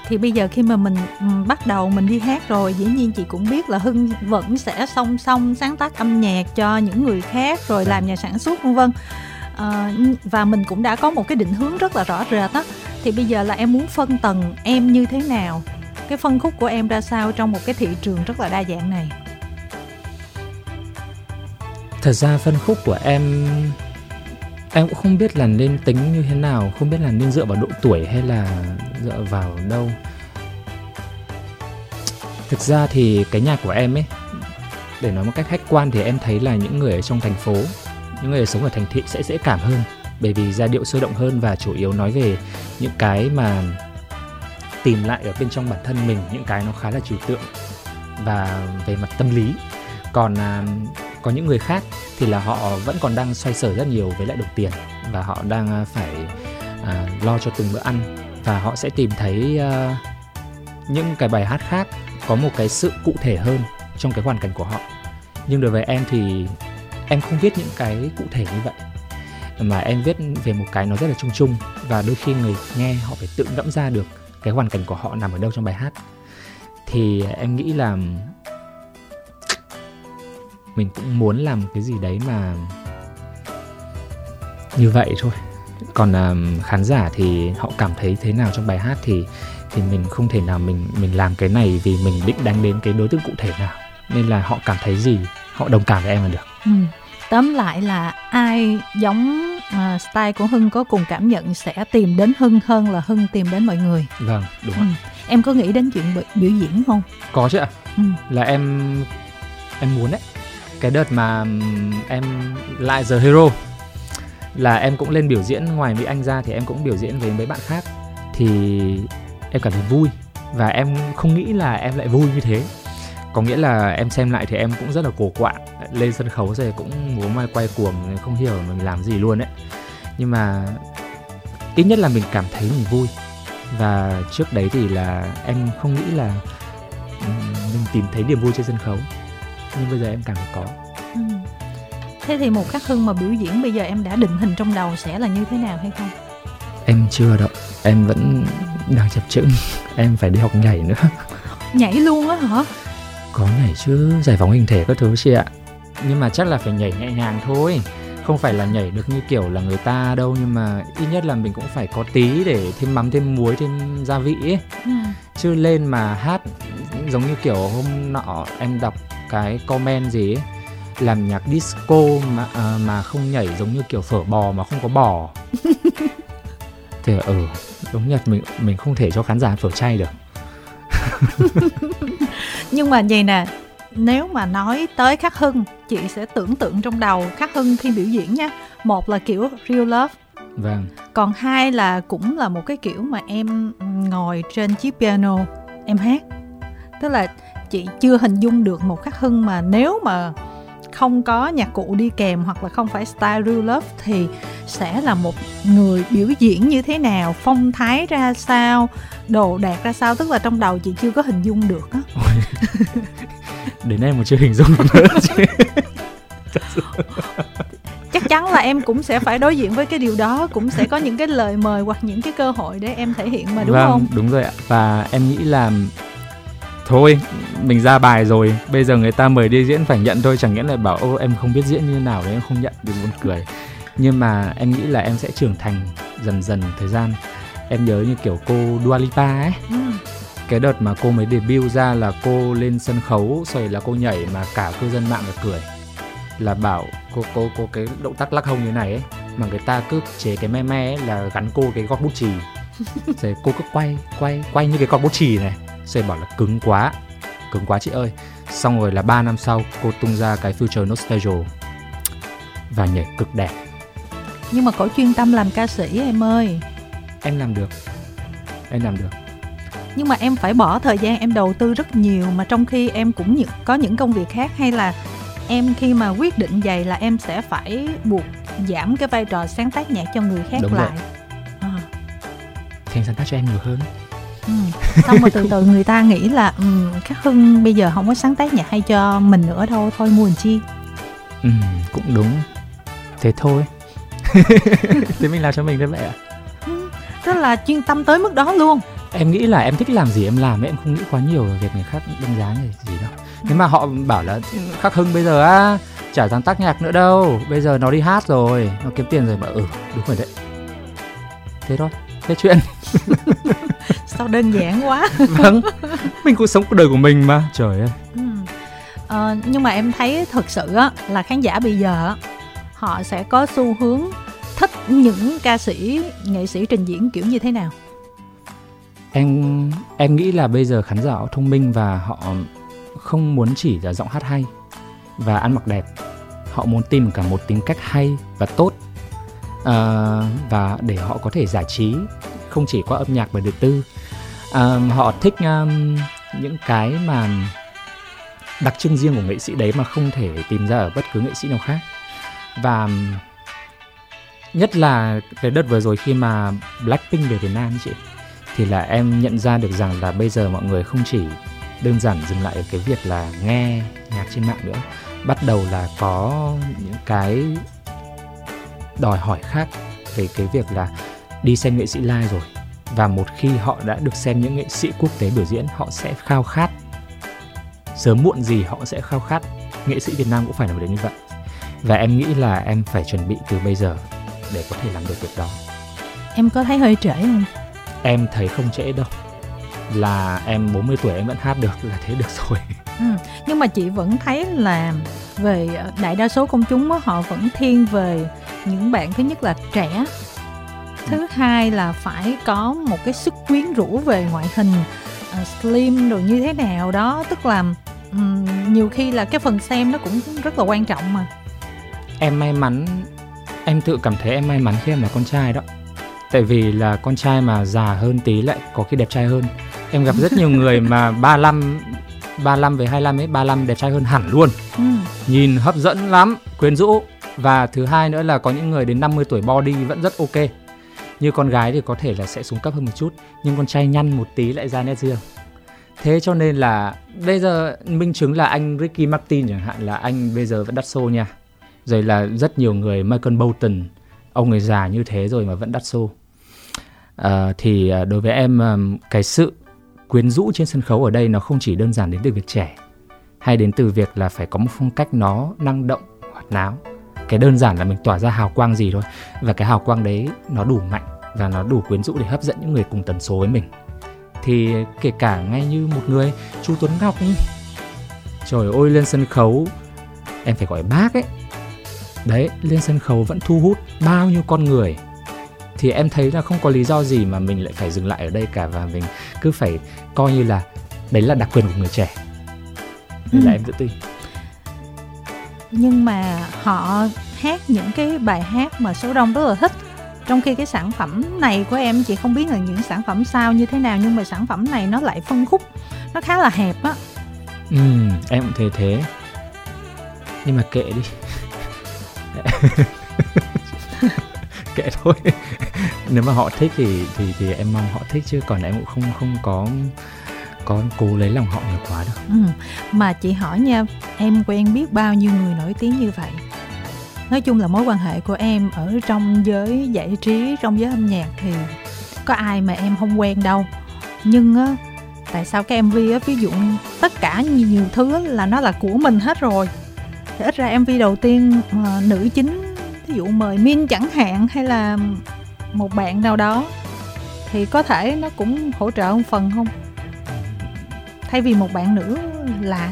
Speaker 1: thì bây giờ khi mà mình ừ, bắt đầu mình đi hát rồi dĩ nhiên chị cũng biết là hưng vẫn sẽ song song sáng tác âm nhạc cho những người khác rồi làm nhà sản xuất vân vân. Ờ, và mình cũng đã có một cái định hướng rất là rõ rệt á. Thì bây giờ là em muốn phân tầng em như thế nào? Cái phân khúc của em ra sao trong một cái thị trường rất là đa dạng này
Speaker 2: thật ra phân khúc của em em cũng không biết là nên tính như thế nào, không biết là nên dựa vào độ tuổi hay là dựa vào đâu. Thực ra thì cái nhạc của em ấy, để nói một cách khách quan thì em thấy là những người ở trong thành phố, những người sống ở thành thị sẽ dễ cảm hơn, bởi vì giai điệu sôi động hơn và chủ yếu nói về những cái mà tìm lại ở bên trong bản thân mình, những cái nó khá là trừu tượng và về mặt tâm lý. Còn à, có những người khác thì là họ vẫn còn đang xoay sở rất nhiều với lại đồng tiền và họ đang à, phải à, lo cho từng bữa ăn. Và họ sẽ tìm thấy à, những cái bài hát khác có một cái sự cụ thể hơn trong cái hoàn cảnh của họ. Nhưng đối với em thì em không viết những cái cụ thể như vậy mà em viết về một cái nó rất là chung chung. Và đôi khi người nghe họ phải tự ngẫm ra được cái hoàn cảnh của họ nằm ở đâu trong bài hát. Thì em nghĩ là mình cũng muốn làm cái gì đấy mà như vậy thôi. Còn um, khán giả thì họ cảm thấy thế nào trong bài hát thì thì mình không thể nào mình mình làm cái này vì mình định đánh đến cái đối tượng cụ thể nào. Nên là họ cảm thấy gì họ đồng cảm với em là được.
Speaker 1: Ừ. tóm lại là ai giống à, style của hưng có cùng cảm nhận sẽ tìm đến hưng hơn là hưng tìm đến mọi người.
Speaker 2: Vâng đúng
Speaker 1: ừ. em có nghĩ đến chuyện biểu, diễn không?
Speaker 2: Có chứ ạ.
Speaker 1: Ừ.
Speaker 2: là em em muốn đấy cái đợt mà em lại The Hero là em cũng lên biểu diễn ngoài Mỹ Anh ra thì em cũng biểu diễn với mấy bạn khác. Thì em cảm thấy vui và em không nghĩ là em lại vui như thế. Có nghĩa là em xem lại thì em cũng rất là cổ quạng, lên sân khấu rồi cũng múa mai quay cuồng, không hiểu mình làm gì luôn đấy nhưng mà ít nhất là mình cảm thấy mình vui. Và trước đấy thì là em không nghĩ là mình tìm thấy niềm vui trên sân khấu nhưng bây giờ em cảm thấy có.
Speaker 1: Ừ. thế thì một khắc hưng mà biểu diễn bây giờ em đã định hình trong đầu sẽ là như thế nào hay không?
Speaker 2: Em chưa đâu em vẫn đang chập chững. Em phải đi học nhảy nữa.
Speaker 1: Nhảy luôn á hả?
Speaker 2: Có nhảy chứ giải phóng hình thể các thứ chị ạ. Nhưng mà chắc là phải nhảy nhẹ nhàng thôi. Không phải là nhảy được như kiểu là người ta đâu nhưng mà ít nhất là mình cũng phải có tí để thêm mắm thêm muối thêm gia vị ấy.
Speaker 1: Ừ.
Speaker 2: chứ lên mà hát giống như kiểu hôm nọ em đọc cái comment gì ấy làm nhạc disco mà à, mà không nhảy giống như kiểu phở bò mà không có bò. Thì ừ đúng nhật mình mình không thể cho khán giả phở chay được.
Speaker 1: Nhưng mà vậy nè nếu mà nói tới khắc hưng chị sẽ tưởng tượng trong đầu khắc hưng khi biểu diễn nha. Một là kiểu real love
Speaker 2: vâng.
Speaker 1: còn hai là cũng là một cái kiểu mà em ngồi trên chiếc piano em hát. Tức là chị chưa hình dung được một khắc hưng mà nếu mà không có nhạc cụ đi kèm hoặc là không phải style real love thì sẽ là một người biểu diễn như thế nào phong thái ra sao đồ đạc ra sao tức là trong đầu chị chưa có hình dung được á.
Speaker 2: Đến em mà chưa hình dung nữa
Speaker 1: chắc chắn là em cũng sẽ phải đối diện với cái điều đó cũng sẽ có những cái lời mời hoặc những cái cơ hội để em thể hiện mà đúng
Speaker 2: vâng,
Speaker 1: không?
Speaker 2: đúng rồi ạ. Và em nghĩ là thôi mình ra bài rồi. Bây giờ người ta mời đi diễn phải nhận thôi chẳng nghĩa là bảo ô em không biết diễn như thế nào đấy em không nhận. Thì buồn cười. Nhưng mà em nghĩ là em sẽ trưởng thành dần dần thời gian. Em nhớ như kiểu cô Dua Lipa ấy.
Speaker 1: Ừ.
Speaker 2: cái đợt mà cô mới debut ra là cô lên sân khấu rồi là cô nhảy mà cả cư dân mạng là cười. Là bảo cô cô cô cái động tác lắc hông như này ấy mà người ta cứ chế cái me me ấy là gắn cô cái gọt bút chì. Rồi cô cứ quay quay quay như cái gọt bút chì này rồi bảo là cứng quá. Cứng quá chị ơi. Xong rồi là 3 năm sau cô tung ra cái Future Nostalgia và nhảy cực đẹp.
Speaker 1: Nhưng mà cổ chuyên tâm làm ca sĩ em ơi.
Speaker 2: Em làm được. Em làm được.
Speaker 1: Nhưng mà em phải bỏ thời gian em đầu tư rất nhiều mà trong khi em cũng có những công việc khác hay là em khi mà quyết định vậy là em sẽ phải buộc giảm cái vai trò sáng tác nhạc cho người khác
Speaker 2: Đúng rồi.
Speaker 1: lại. À.
Speaker 2: thì em sáng tác cho em nhiều hơn
Speaker 1: Ừ. xong rồi từ từ người ta nghĩ là um, khắc hưng bây giờ không có sáng tác nhạc hay cho mình nữa đâu thôi mua làm chi?
Speaker 2: Ừ, cũng đúng. Thế thôi. Thế mình làm cho mình đấy vậy ạ.
Speaker 1: Ừ, tức là chuyên tâm tới mức đó luôn.
Speaker 2: Em nghĩ là em thích làm gì em làm em không nghĩ quá nhiều về việc người khác đánh giá gì, gì đâu. Nếu mà họ bảo là khắc hưng bây giờ á chả sáng tác nhạc nữa đâu bây giờ nó đi hát rồi nó kiếm tiền rồi. Bảo ừ đúng rồi đấy. Thế thôi thế chuyện
Speaker 1: sao đơn giản quá.
Speaker 2: Vâng mình cũng sống cuộc đời của mình mà trời ơi.
Speaker 1: Ừ. Ờ, nhưng mà em thấy thực sự á là khán giả bây giờ á, họ sẽ có xu hướng thích những ca sĩ nghệ sĩ trình diễn kiểu như thế nào?
Speaker 2: Em em nghĩ là bây giờ khán giả họ thông minh và họ không muốn chỉ là giọng hát hay và ăn mặc đẹp. Họ muốn tìm cả một tính cách hay và tốt à, và để họ có thể giải trí không chỉ qua âm nhạc bởi đời tư. À, họ thích um, những cái mà đặc trưng riêng của nghệ sĩ đấy mà không thể tìm ra ở bất cứ nghệ sĩ nào khác. Và um, nhất là cái đợt vừa rồi khi mà Blackpink về Việt Nam chị thì là em nhận ra được rằng là bây giờ mọi người không chỉ đơn giản dừng lại ở cái việc là nghe nhạc trên mạng nữa bắt đầu là có những cái đòi hỏi khác về cái việc là đi xem nghệ sĩ live rồi. Và một khi họ đã được xem những nghệ sĩ quốc tế biểu diễn họ sẽ khao khát. Sớm muộn gì họ sẽ khao khát. Nghệ sĩ Việt Nam cũng phải làm được như vậy. Và em nghĩ là em phải chuẩn bị từ bây giờ để có thể làm được việc đó.
Speaker 1: Em có thấy hơi trễ không?
Speaker 2: Em thấy không trễ đâu. Là em 40 tuổi em vẫn hát được là thế được rồi.
Speaker 1: Ừ. nhưng mà chị vẫn thấy là về đại đa số công chúng họ vẫn thiên về những bạn thứ nhất là trẻ thứ hai là phải có một cái sức quyến rũ về ngoại hình uh, slim rồi như thế nào đó. Tức là um, nhiều khi là cái phần xem nó cũng rất là quan trọng mà.
Speaker 2: Em may mắn em tự cảm thấy em may mắn khi em là con trai đó. Tại vì là con trai mà già hơn tí lại có khi đẹp trai hơn. Em gặp rất nhiều người mà 35 35 về 25 ấy 35 đẹp trai hơn hẳn luôn.
Speaker 1: Ừ.
Speaker 2: nhìn hấp dẫn lắm quyến rũ. Và thứ hai nữa là có những người đến 50 tuổi body vẫn rất ok như con gái thì có thể là sẽ xuống cấp hơn một chút nhưng con trai nhăn một tí lại ra nét riêng. Thế cho nên là bây giờ minh chứng là anh Ricky Martin chẳng hạn là anh bây giờ vẫn đắt xô nha. Rồi là rất nhiều người Michael Bolton ông người già như thế rồi mà vẫn đắt xô. À, thì ờ, đối với em cái sự quyến rũ trên sân khấu ở đây nó không chỉ đơn giản đến từ việc trẻ hay đến từ việc là phải có một phong cách nó năng động hoạt náo cái đơn giản là mình tỏa ra hào quang gì thôi. Và cái hào quang đấy nó đủ mạnh và nó đủ quyến rũ để hấp dẫn những người cùng tần số với mình. Thì kể cả ngay như một người chú Tuấn Ngọc ấy. Trời ơi lên sân khấu em phải gọi bác ấy. Đấy lên sân khấu vẫn thu hút bao nhiêu con người. Thì em thấy là không có lý do gì mà mình lại phải dừng lại ở đây cả và mình cứ phải coi như là đấy là đặc quyền của người trẻ. Nên là
Speaker 1: Ừ.
Speaker 2: em tự tin
Speaker 1: nhưng mà họ hát những cái bài hát mà số đông rất là thích. Trong khi cái sản phẩm này của em, chị không biết là những sản phẩm sao, như thế nào, nhưng mà sản phẩm này nó lại phân khúc, nó khá là hẹp á.
Speaker 2: Ừ em cũng thấy thế. Nhưng mà kệ đi. Kệ thôi. Nếu mà họ thích thì thì thì em mong họ thích chứ. Còn em cũng không không có có cố lấy lòng họ nhiều quá đâu
Speaker 1: ừ. mà chị hỏi nha, em quen biết bao nhiêu người nổi tiếng như vậy? Nói chung là mối quan hệ của em ở trong giới giải trí, trong giới âm nhạc thì có ai mà em không quen đâu. Nhưng á, tại sao cái mv á, ví dụ tất cả nhiều thứ là nó là của mình hết rồi. Thì ít ra mv đầu tiên mà nữ chính ví dụ mời min chẳng hạn hay là một bạn nào đó, thì có thể nó cũng hỗ trợ một phần không? Thay vì một bạn nữ lạ.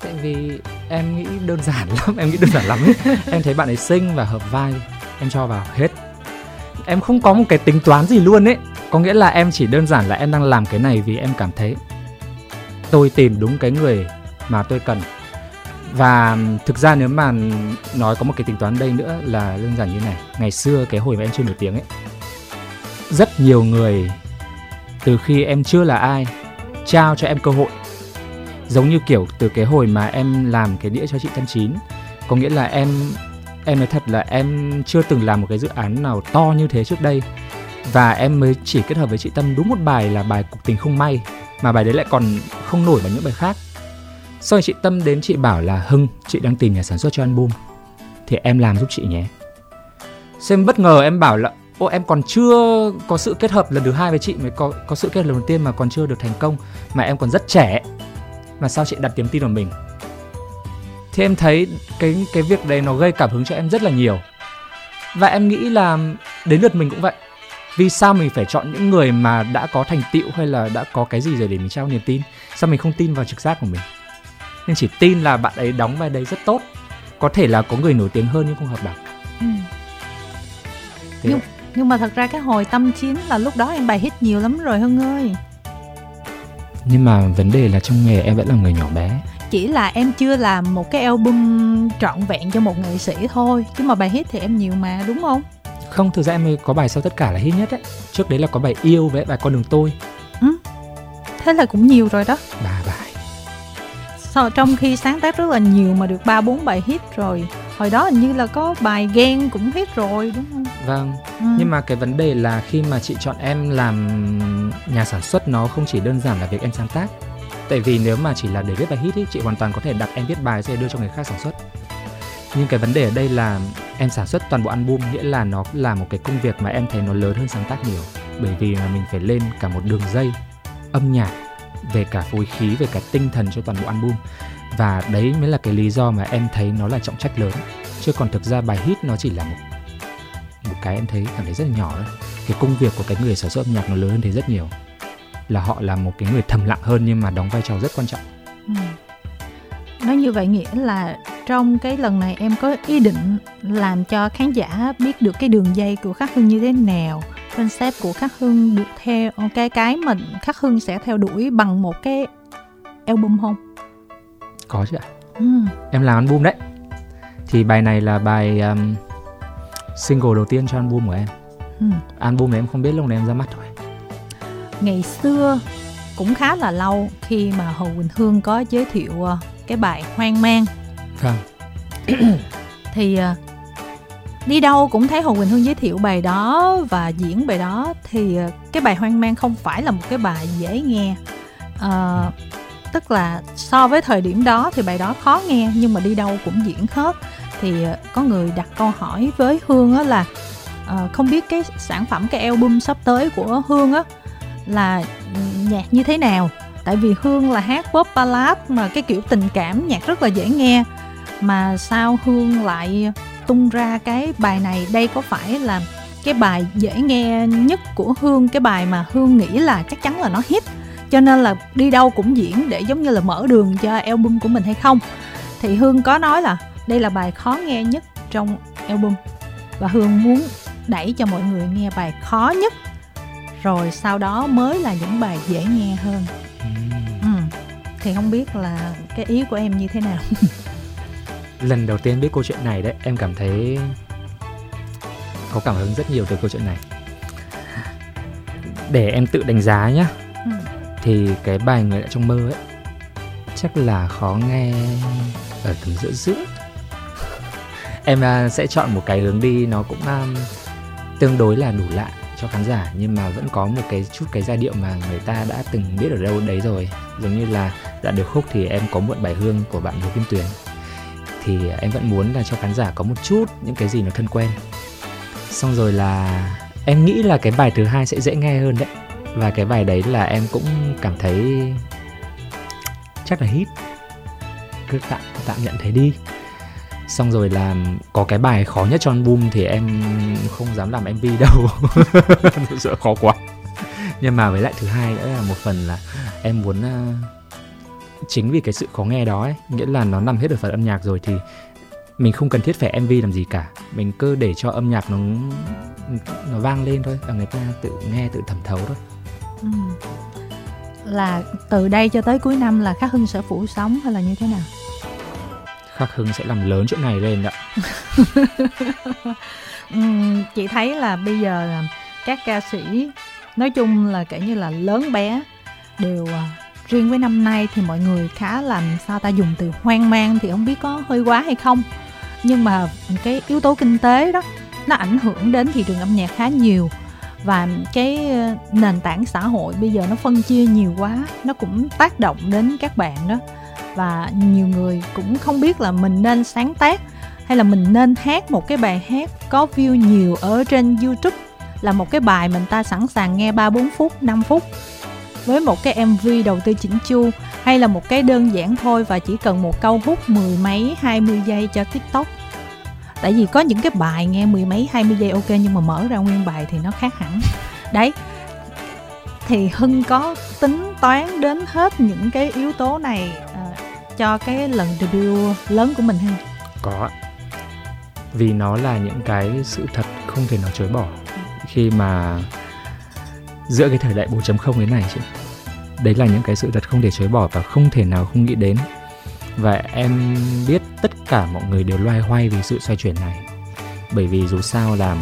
Speaker 2: Tại vì em nghĩ đơn giản lắm em nghĩ đơn giản lắm ấy. em thấy bạn ấy xinh và hợp vai em cho vào hết. Em không có một cái tính toán gì luôn ấy. Có nghĩa là em chỉ đơn giản là em đang làm cái này vì em cảm thấy tôi tìm đúng cái người mà tôi cần. Và thực ra nếu mà nói có một cái tính toán đây nữa là đơn giản như này. Ngày xưa cái hồi mà em chưa nổi tiếng ấy rất nhiều người từ khi em chưa là ai trao cho em cơ hội. Giống như kiểu từ cái hồi mà em làm cái đĩa cho chị Tân Chín, có nghĩa là em em nói thật là em chưa từng làm một cái dự án nào to như thế trước đây. Và em mới chỉ kết hợp với chị Tâm đúng một bài là bài cuộc tình không may, mà bài đấy lại còn không nổi bằng những bài khác. Sau chị Tâm đến chị bảo là, Hưng, chị đang tìm nhà sản xuất cho album, thì em làm giúp chị nhé. Xem bất ngờ em bảo là ô em còn chưa có sự kết hợp lần thứ hai với chị mới có có sự kết hợp lần đầu tiên mà còn chưa được thành công. Mà em còn rất trẻ. Mà sao chị đặt niềm tin vào mình? Thì em thấy cái cái việc đấy nó gây cảm hứng cho em rất là nhiều. Và em nghĩ là đến lượt mình cũng vậy. Vì sao mình phải chọn những người mà đã có thành tựu hay là đã có cái gì rồi để mình trao niềm tin? Sao mình không tin vào trực giác của mình? Nên chỉ tin là bạn ấy đóng vai đấy rất tốt. Có thể là có người nổi tiếng hơn nhưng không hợp bằng ừ.
Speaker 1: nhưng, nhưng mà thật ra cái hồi tâm chiến là lúc đó em bài hit nhiều lắm rồi hưng ơi.
Speaker 2: Nhưng mà vấn đề là trong nghề em vẫn là người nhỏ bé.
Speaker 1: Chỉ là em chưa làm một cái album trọn vẹn cho một nghệ sĩ thôi chứ mà bài hit thì em nhiều mà đúng không?
Speaker 2: Không thực ra em có bài sau tất cả là hit nhất đấy trước đấy là có bài yêu với bài con đường tôi.
Speaker 1: Ừ. thế là cũng nhiều rồi đó.
Speaker 2: Ba bài.
Speaker 1: Sau trong khi sáng tác rất là nhiều mà được ba bốn bài hit rồi hồi đó hình như là có bài ghen cũng hit rồi đúng không?
Speaker 2: Vâng. Ừ. nhưng mà cái vấn đề là khi mà chị chọn em làm nhà sản xuất nó không chỉ đơn giản là việc em sáng tác. Tại vì nếu mà chỉ là để viết bài hit ý, chị hoàn toàn có thể đặt em viết bài sẽ đưa cho người khác sản xuất. Nhưng cái vấn đề ở đây là em sản xuất toàn bộ album nghĩa là nó là một cái công việc mà em thấy nó lớn hơn sáng tác nhiều. Bởi vì là mình phải lên cả một đường dây âm nhạc về cả phối khí về cả tinh thần cho toàn bộ album và đấy mới là cái lý do mà em thấy nó là trọng trách lớn. Chứ còn thực ra bài hit nó chỉ là một một cái em thấy cảm thấy rất là nhỏ thôi. Cái công việc của cái người sản xuất âm nhạc nó lớn hơn thế rất nhiều. Là họ là một cái người thầm lặng hơn nhưng mà đóng vai trò rất quan trọng. Ừ.
Speaker 1: nói như vậy nghĩa là trong cái lần này em có ý định làm cho khán giả biết được cái đường dây của khắc hưng như thế nào concept của khắc hưng được theo, cái cái mà khắc hưng sẽ theo đuổi bằng một cái album không?
Speaker 2: Có chứ ạ ừ. em làm album đấy thì bài này là bài um, single đầu tiên cho album của em ừ. album này em không biết lúc nào em ra mắt thôi
Speaker 1: ngày xưa cũng khá là lâu khi mà Hồ Quỳnh Hương có giới thiệu ờ, cái bài Hoang Mang.
Speaker 2: Vâng.
Speaker 1: thì ờ, đi đâu cũng thấy Hồ Quỳnh Hương giới thiệu bài đó và diễn bài đó thì ờ, cái bài Hoang Mang không phải là một cái bài dễ nghe. À, tức là so với thời điểm đó thì bài đó khó nghe nhưng mà đi đâu cũng diễn hết. Thì ờ, có người đặt câu hỏi với Hương á là uh, không biết cái sản phẩm cái album sắp tới của Hương á là nhạc như thế nào? Tại vì hương là hát pop ballad mà cái kiểu tình cảm nhạc rất là dễ nghe. Mà sao hương lại tung ra cái bài này? Đây có phải là cái bài dễ nghe nhất của hương? Cái bài mà hương nghĩ là chắc chắn là nó hit cho nên là đi đâu cũng diễn để giống như là mở đường cho album của mình hay không. Thì hương có nói là đây là bài khó nghe nhất trong album. Và hương muốn đẩy cho mọi người nghe bài khó nhất rồi sau đó mới là những bài dễ nghe hơn. Ừ. thì không biết là cái ý của em như thế nào?
Speaker 2: Lần đầu tiên biết câu chuyện này đấy em cảm thấy có cảm hứng rất nhiều từ câu chuyện này. Để em tự đánh giá nhá.
Speaker 1: ừ
Speaker 2: thì cái bài người lại trong mơ ấy chắc là khó nghe ở tầm giữa giữa. Em à, sẽ chọn một cái hướng đi nó cũng um, tương đối là đủ lạ cho khán giả nhưng mà vẫn có một cái chút cái giai điệu mà người ta đã từng biết ở đâu đấy rồi. Giống như là đã điệp khúc thì em có mượn bài hương của bạn Hồ Kim Tuyền. Thì em vẫn muốn là cho khán giả có một chút những cái gì nó thân quen. Xong rồi là em nghĩ là cái bài thứ hai sẽ dễ nghe hơn đấy và cái bài đấy là em cũng cảm thấy chắc là hit cứ tạm tạm nhận thế đi. Xong rồi là có cái bài khó nhất cho album thì em không dám làm mv đâu. Sợ khó quá. Nhưng mà với lại thứ hai nữa là một phần là em muốn uh, chính vì cái sự khó nghe đó ấy nghĩa là nó nằm hết ở phần âm nhạc rồi thì mình không cần thiết phải mv làm gì cả. Mình cứ để cho âm nhạc nó nó vang lên thôi và người ta tự nghe tự thẩm thấu thôi
Speaker 1: ừ. là từ đây cho tới cuối năm là khắc hưng sẽ phủ sóng hay là như thế nào?
Speaker 2: Khắc hưng sẽ làm lớn chỗ này lên đó.
Speaker 1: Ừ, chị thấy là bây giờ các ca sĩ nói chung là kể như là lớn bé đều à, riêng với năm nay thì mọi người khá làm sao ta dùng từ hoang mang thì không biết có hơi quá hay không. Nhưng mà cái yếu tố kinh tế đó nó ảnh hưởng đến thị trường âm nhạc khá nhiều và cái ờ, nền tảng xã hội bây giờ nó phân chia nhiều quá nó cũng tác động đến các bạn đó. Và nhiều người cũng không biết là mình nên sáng tác hay là mình nên hát một cái bài hát có view nhiều ở trên YouTube là một cái bài mình ta sẵn sàng nghe 3 4 phút, 5 phút với một cái MV đầu tư chỉnh chu hay là một cái đơn giản thôi và chỉ cần một câu hút mười mấy hai mươi giây cho TikTok tại vì có những cái bài nghe mười mấy hai mươi giây ok nhưng mà mở ra nguyên bài thì nó khác hẳn. Đấy. Thì hưng có tính toán đến hết những cái yếu tố này uh, cho cái lần debut lớn của mình không?
Speaker 2: Có vì nó là những cái sự thật không thể nào chối bỏ. Khi mà giữa cái thời đại 4.0 thế này chứ đấy là những cái sự thật không thể chối bỏ và không thể nào không nghĩ đến và em biết tất cả mọi người đều loay hoay vì sự xoay chuyển này. Bởi vì dù sao làm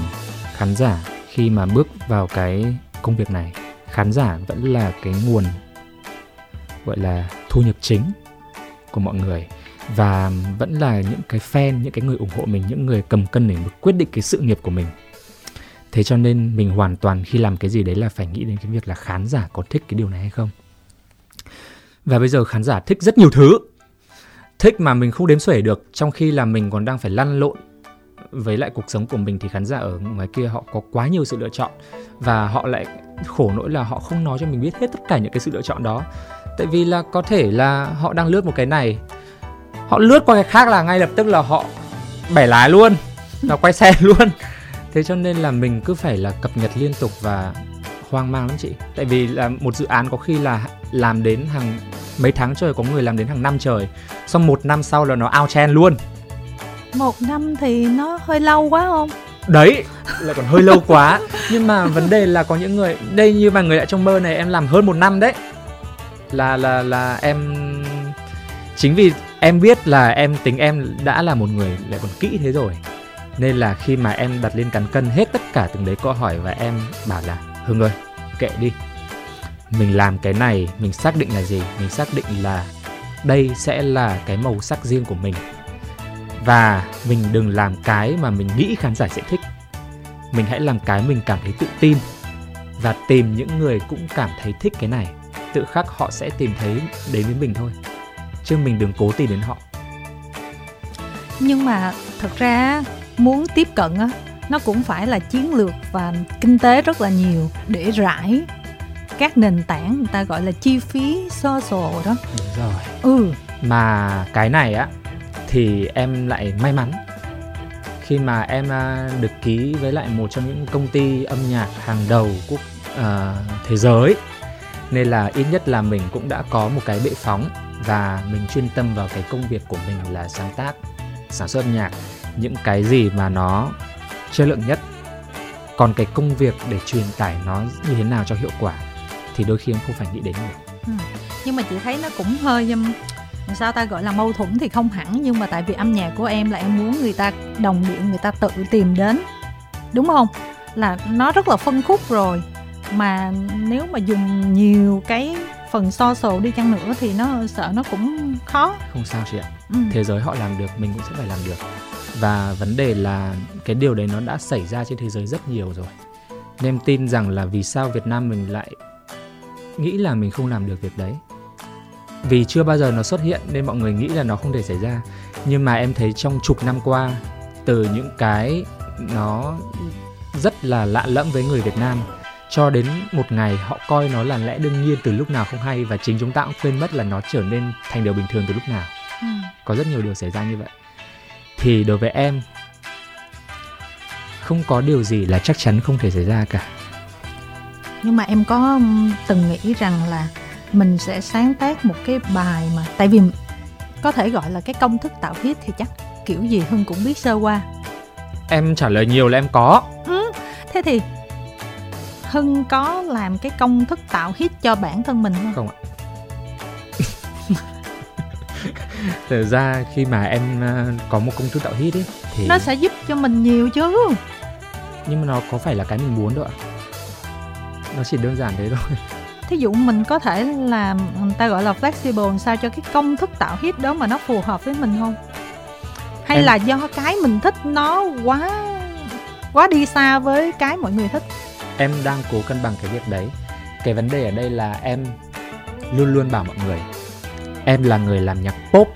Speaker 2: khán giả khi mà bước vào cái công việc này, khán giả vẫn là cái nguồn, gọi là, thu nhập chính của mọi người. Và vẫn là những cái fan, những cái người ủng hộ mình, những người cầm cân để quyết định cái sự nghiệp của mình. Thế cho nên mình hoàn toàn khi làm cái gì đấy là phải nghĩ đến cái việc là khán giả có thích cái điều này hay không. Và bây giờ khán giả thích rất nhiều thứ thích mà mình không đếm xuể được trong khi là mình còn đang phải lăn lộn với lại cuộc sống của mình thì khán giả ở ngoài kia họ có quá nhiều sự lựa chọn và họ lại khổ nỗi là họ không nói cho mình biết hết tất cả những cái sự lựa chọn đó. Tại vì là có thể là họ đang lướt một cái này họ lướt qua cái khác là ngay lập tức là họ bẻ lái luôn là quay xe luôn. Thế cho nên là mình cứ phải là cập nhật liên tục và hoang mang lắm chị. Tại vì là một dự án có khi là làm đến hàng mấy tháng trời có người làm đến hàng năm trời. Xong một năm sau là nó ao chen luôn.
Speaker 1: Một năm thì nó hơi lâu quá không?
Speaker 2: Đấy là còn hơi lâu quá. Nhưng mà vấn đề là có những người đây như mà người đã trong mơ này em làm hơn một năm đấy. Là là là em chính vì em biết là em tính em đã là một người lại còn kỹ thế rồi. Nên là khi mà em đặt lên cán cân hết tất cả từng đấy câu hỏi và em bảo là hưng ơi kệ đi mình làm cái này, mình xác định là gì? Mình xác định là đây sẽ là cái màu sắc riêng của mình. Và mình đừng làm cái mà mình nghĩ khán giả sẽ thích. Mình hãy làm cái mình cảm thấy tự tin và tìm những người cũng cảm thấy thích cái này. Tự khắc họ sẽ tìm thấy đến với mình thôi, chứ mình đừng cố tìm đến họ.
Speaker 1: Nhưng mà thật ra muốn tiếp cận á, nó cũng phải là chiến lược và kinh tế rất là nhiều để rải các nền tảng người ta gọi là chi phí social đó.
Speaker 2: Đúng rồi.
Speaker 1: Ừ.
Speaker 2: Mà cái này á thì em lại may mắn. Khi mà em à, được ký với lại một trong những công ty âm nhạc hàng đầu quốc uh, thế giới. Nên là ít nhất là mình cũng đã có một cái bệ phóng và mình chuyên tâm vào cái công việc của mình là sáng tác sản xuất âm nhạc. Những cái gì mà nó chất lượng nhất. Còn cái công việc để truyền tải nó như thế nào cho hiệu quả thì đôi khi em không phải nghĩ đến được.
Speaker 1: Ừ. nhưng mà chị thấy nó cũng hơi um, sao ta gọi là mâu thuẫn thì không hẳn nhưng mà tại vì âm nhạc của em là em muốn người ta đồng điệu người ta tự tìm đến đúng không? Là nó rất là phân khúc rồi mà nếu mà dùng nhiều cái phần so sổ đi chăng nữa thì nó sợ nó cũng khó.
Speaker 2: Không sao chị ạ.
Speaker 1: Ừ.
Speaker 2: thế giới họ làm được mình cũng sẽ phải làm được. Và vấn đề là cái điều đấy nó đã xảy ra trên thế giới rất nhiều rồi. Nên em tin rằng là vì sao Việt Nam mình lại nghĩ là mình không làm được việc đấy. Vì chưa bao giờ nó xuất hiện nên mọi người nghĩ là nó không thể xảy ra. Nhưng mà em thấy trong chục năm qua từ những cái nó rất là lạ lẫm với người Việt Nam cho đến một ngày họ coi nó là lẽ đương nhiên từ lúc nào không hay và chính chúng ta cũng quên mất là nó trở nên thành điều bình thường từ lúc nào.
Speaker 1: Ừ.
Speaker 2: có rất nhiều điều xảy ra như vậy. Thì đối với em không có điều gì là chắc chắn không thể xảy ra cả
Speaker 1: nhưng mà em có từng nghĩ rằng là mình sẽ sáng tác một cái bài mà tại vì có thể gọi là cái công thức tạo hit thì chắc kiểu gì hưng cũng biết sơ qua.
Speaker 2: Em trả lời nhiều là em có.
Speaker 1: Ừ. thế thì hưng có làm cái công thức tạo hit cho bản thân mình không?
Speaker 2: Không ạ. Thực ra khi mà em ờ, có một công thức tạo hit ấy thì
Speaker 1: nó sẽ giúp cho mình nhiều chứ.
Speaker 2: Nhưng mà nó có phải là cái mình muốn đâu ạ nó chỉ đơn giản thế thôi.
Speaker 1: Thí dụ mình có thể làm người ta gọi là flexible sao cho cái công thức tạo hit đó mà nó phù hợp với mình không? Hay
Speaker 2: Em-
Speaker 1: là do cái mình thích nó quá quá đi xa với cái mọi người thích?
Speaker 2: Em đang cố cân bằng cái việc đấy. Cái vấn đề ở đây là em luôn luôn bảo mọi người em là người làm nhạc pop.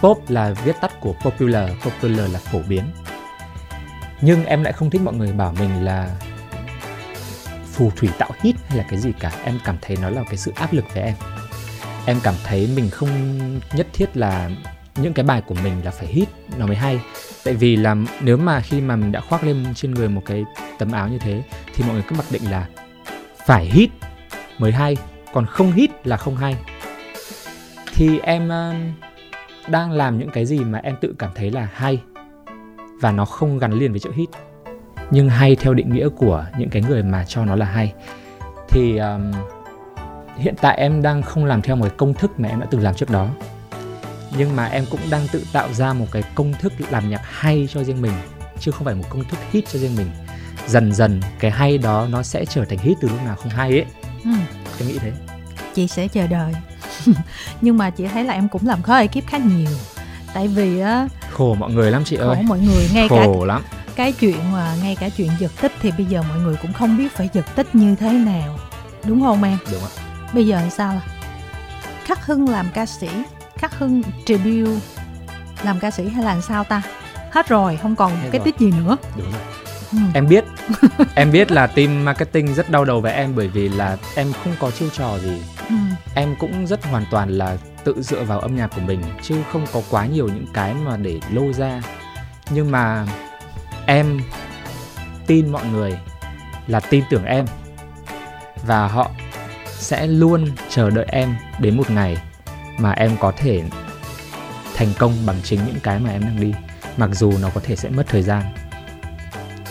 Speaker 2: Pop là viết tắt của popular popular là phổ biến. Nhưng em lại không thích mọi người bảo mình là phù thủy tạo hit hay là cái gì cả, em cảm thấy nó là cái sự áp lực với em. Em cảm thấy mình không nhất thiết là những cái bài của mình là phải hit nó mới hay. Tại vì là nếu mà khi mà mình đã khoác lên trên người một cái tấm áo như thế, thì mọi người cứ mặc định là phải hit mới hay, còn không hit là không hay. Thì em um, đang làm những cái gì mà em tự cảm thấy là hay và nó không gắn liền với chữ hit nhưng hay theo định nghĩa của những cái người mà cho nó là hay. Thì ờm, hiện tại em đang không làm theo một cái công thức mà em đã từng làm trước đó. Nhưng mà em cũng đang tự tạo ra một cái công thức làm nhạc hay cho riêng mình chứ không phải một công thức hit cho riêng mình. Dần dần cái hay đó nó sẽ trở thành hit từ lúc nào không hay ấy.
Speaker 1: Ừ.
Speaker 2: em nghĩ thế.
Speaker 1: Chị sẽ chờ đợi. Nhưng mà chị thấy là em cũng làm khó ekip khá nhiều. Tại vì á
Speaker 2: khổ mọi người lắm chị
Speaker 1: khổ
Speaker 2: ơi.
Speaker 1: mọi người ngay cả
Speaker 2: khổ lắm
Speaker 1: cái chuyện mà ngay cả chuyện giật tích thì bây giờ mọi người cũng không biết phải giật tích như thế nào. Đúng không em?
Speaker 2: Đúng ạ.
Speaker 1: Bây giờ sao là khắc hưng làm ca sĩ khắc hưng tribute làm ca sĩ hay là làm sao ta? Hết rồi không còn
Speaker 2: Hết
Speaker 1: cái
Speaker 2: rồi.
Speaker 1: tích gì nữa.
Speaker 2: Đúng rồi.
Speaker 1: Ừ.
Speaker 2: em biết em biết là team marketing rất đau đầu với em bởi vì là em không có chiêu trò gì.
Speaker 1: Ừ.
Speaker 2: em cũng rất hoàn toàn là tự dựa vào âm nhạc của mình chứ không có quá nhiều những cái mà để lôi ra. Nhưng mà em tin mọi người là tin tưởng em và họ sẽ luôn chờ đợi em đến một ngày mà em có thể thành công bằng chính những cái mà em đang đi mặc dù nó có thể sẽ mất thời gian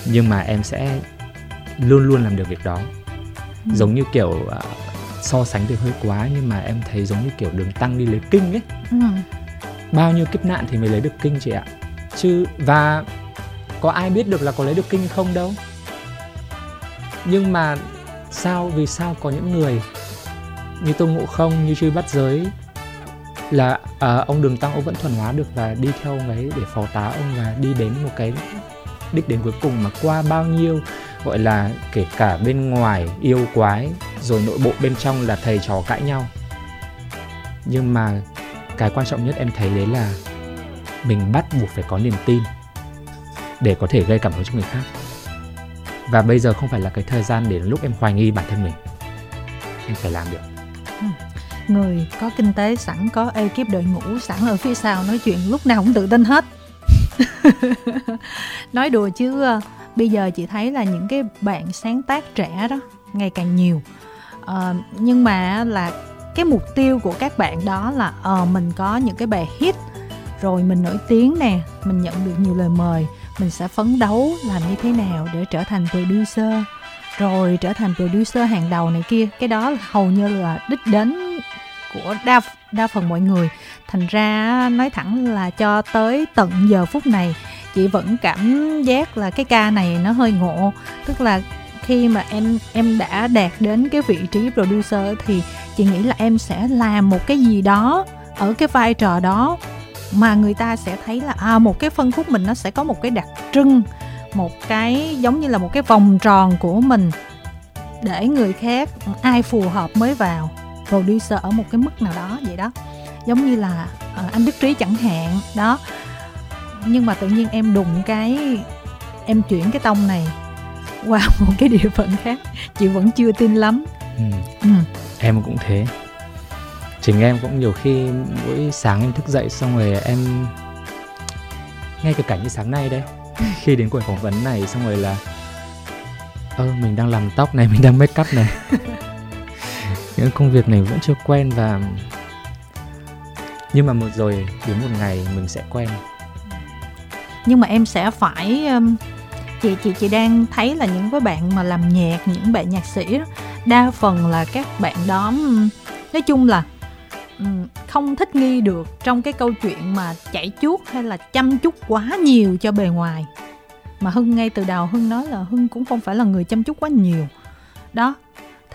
Speaker 2: nhưng mà em sẽ luôn luôn làm được việc đó
Speaker 1: Ừ.
Speaker 2: giống như kiểu à, so sánh thì hơi quá nhưng mà em thấy giống như kiểu đường tăng đi lấy kinh ấy
Speaker 1: Ừ.
Speaker 2: bao nhiêu kiếp nạn thì mới lấy được kinh chị ạ chứ và có ai biết được là có lấy được kinh không đâu. Nhưng mà sao vì sao có những người như tôn ngộ không như chư bắt giới là à, ông đường tăng ông vẫn thuần hóa được và đi theo ông ấy để phó tá ông và đi đến một cái đích đến cuối cùng mà qua bao nhiêu gọi là kể cả bên ngoài yêu quái rồi nội bộ bên trong là thầy trò cãi nhau. Nhưng mà cái quan trọng nhất em thấy đấy là mình bắt buộc phải có niềm tin để có thể gây cảm hứng cho người khác. Và bây giờ không phải là cái thời gian để lúc em hoài nghi bản thân mình. Em phải làm được. Ừ.
Speaker 1: Người có kinh tế sẵn có ekip đội ngũ sẵn ở phía sau nói chuyện lúc nào cũng tự tin hết. Nói đùa chứ ờ, bây giờ chị thấy là những cái bạn sáng tác trẻ đó ngày càng nhiều. À, nhưng mà là cái mục tiêu của các bạn đó là ờ mình có những cái bài hit rồi mình nổi tiếng nè mình nhận được nhiều lời mời mình sẽ phấn đấu làm như thế nào để trở thành producer. Rồi trở thành producer hàng đầu này kia. Cái đó hầu như là đích đến của đa đa phần mọi người. Thành ra nói thẳng là cho tới tận giờ phút này, chị vẫn cảm giác là cái ca này nó hơi ngộ. Tức là khi mà em em đã đạt đến cái vị trí producer thì chị nghĩ là em sẽ làm một cái gì đó ở cái vai trò đó mà người ta sẽ thấy là à một cái phân khúc mình nó sẽ có một cái đặc trưng một cái giống như là một cái vòng tròn của mình để người khác ai phù hợp mới vào producer ở một cái mức nào đó vậy đó giống như là uh, anh Đức Trí chẳng hạn đó nhưng mà tự nhiên em đụng cái em chuyển cái tông này qua một cái địa phận khác chị vẫn chưa tin lắm
Speaker 2: ừ. Ừ. em cũng thế chính em cũng nhiều khi mỗi sáng em thức dậy xong rồi em ngay cái cảnh như sáng nay đấy. Khi đến buổi phỏng vấn này xong rồi là ơ mình đang làm tóc này mình đang make up này. Những công việc này vẫn chưa quen và nhưng mà một rồi đến một ngày mình sẽ quen.
Speaker 1: Nhưng mà em sẽ phải chị chị chị đang thấy là những cái bạn mà làm nhạc những bạn nhạc sĩ đó đa phần là các bạn đó nói chung là Ừ, không thích nghi được trong cái câu chuyện mà chạy chuốt hay là chăm chút quá nhiều cho bề ngoài. Mà hưng ngay từ đầu hưng nói là hưng cũng không phải là người chăm chút quá nhiều. Đó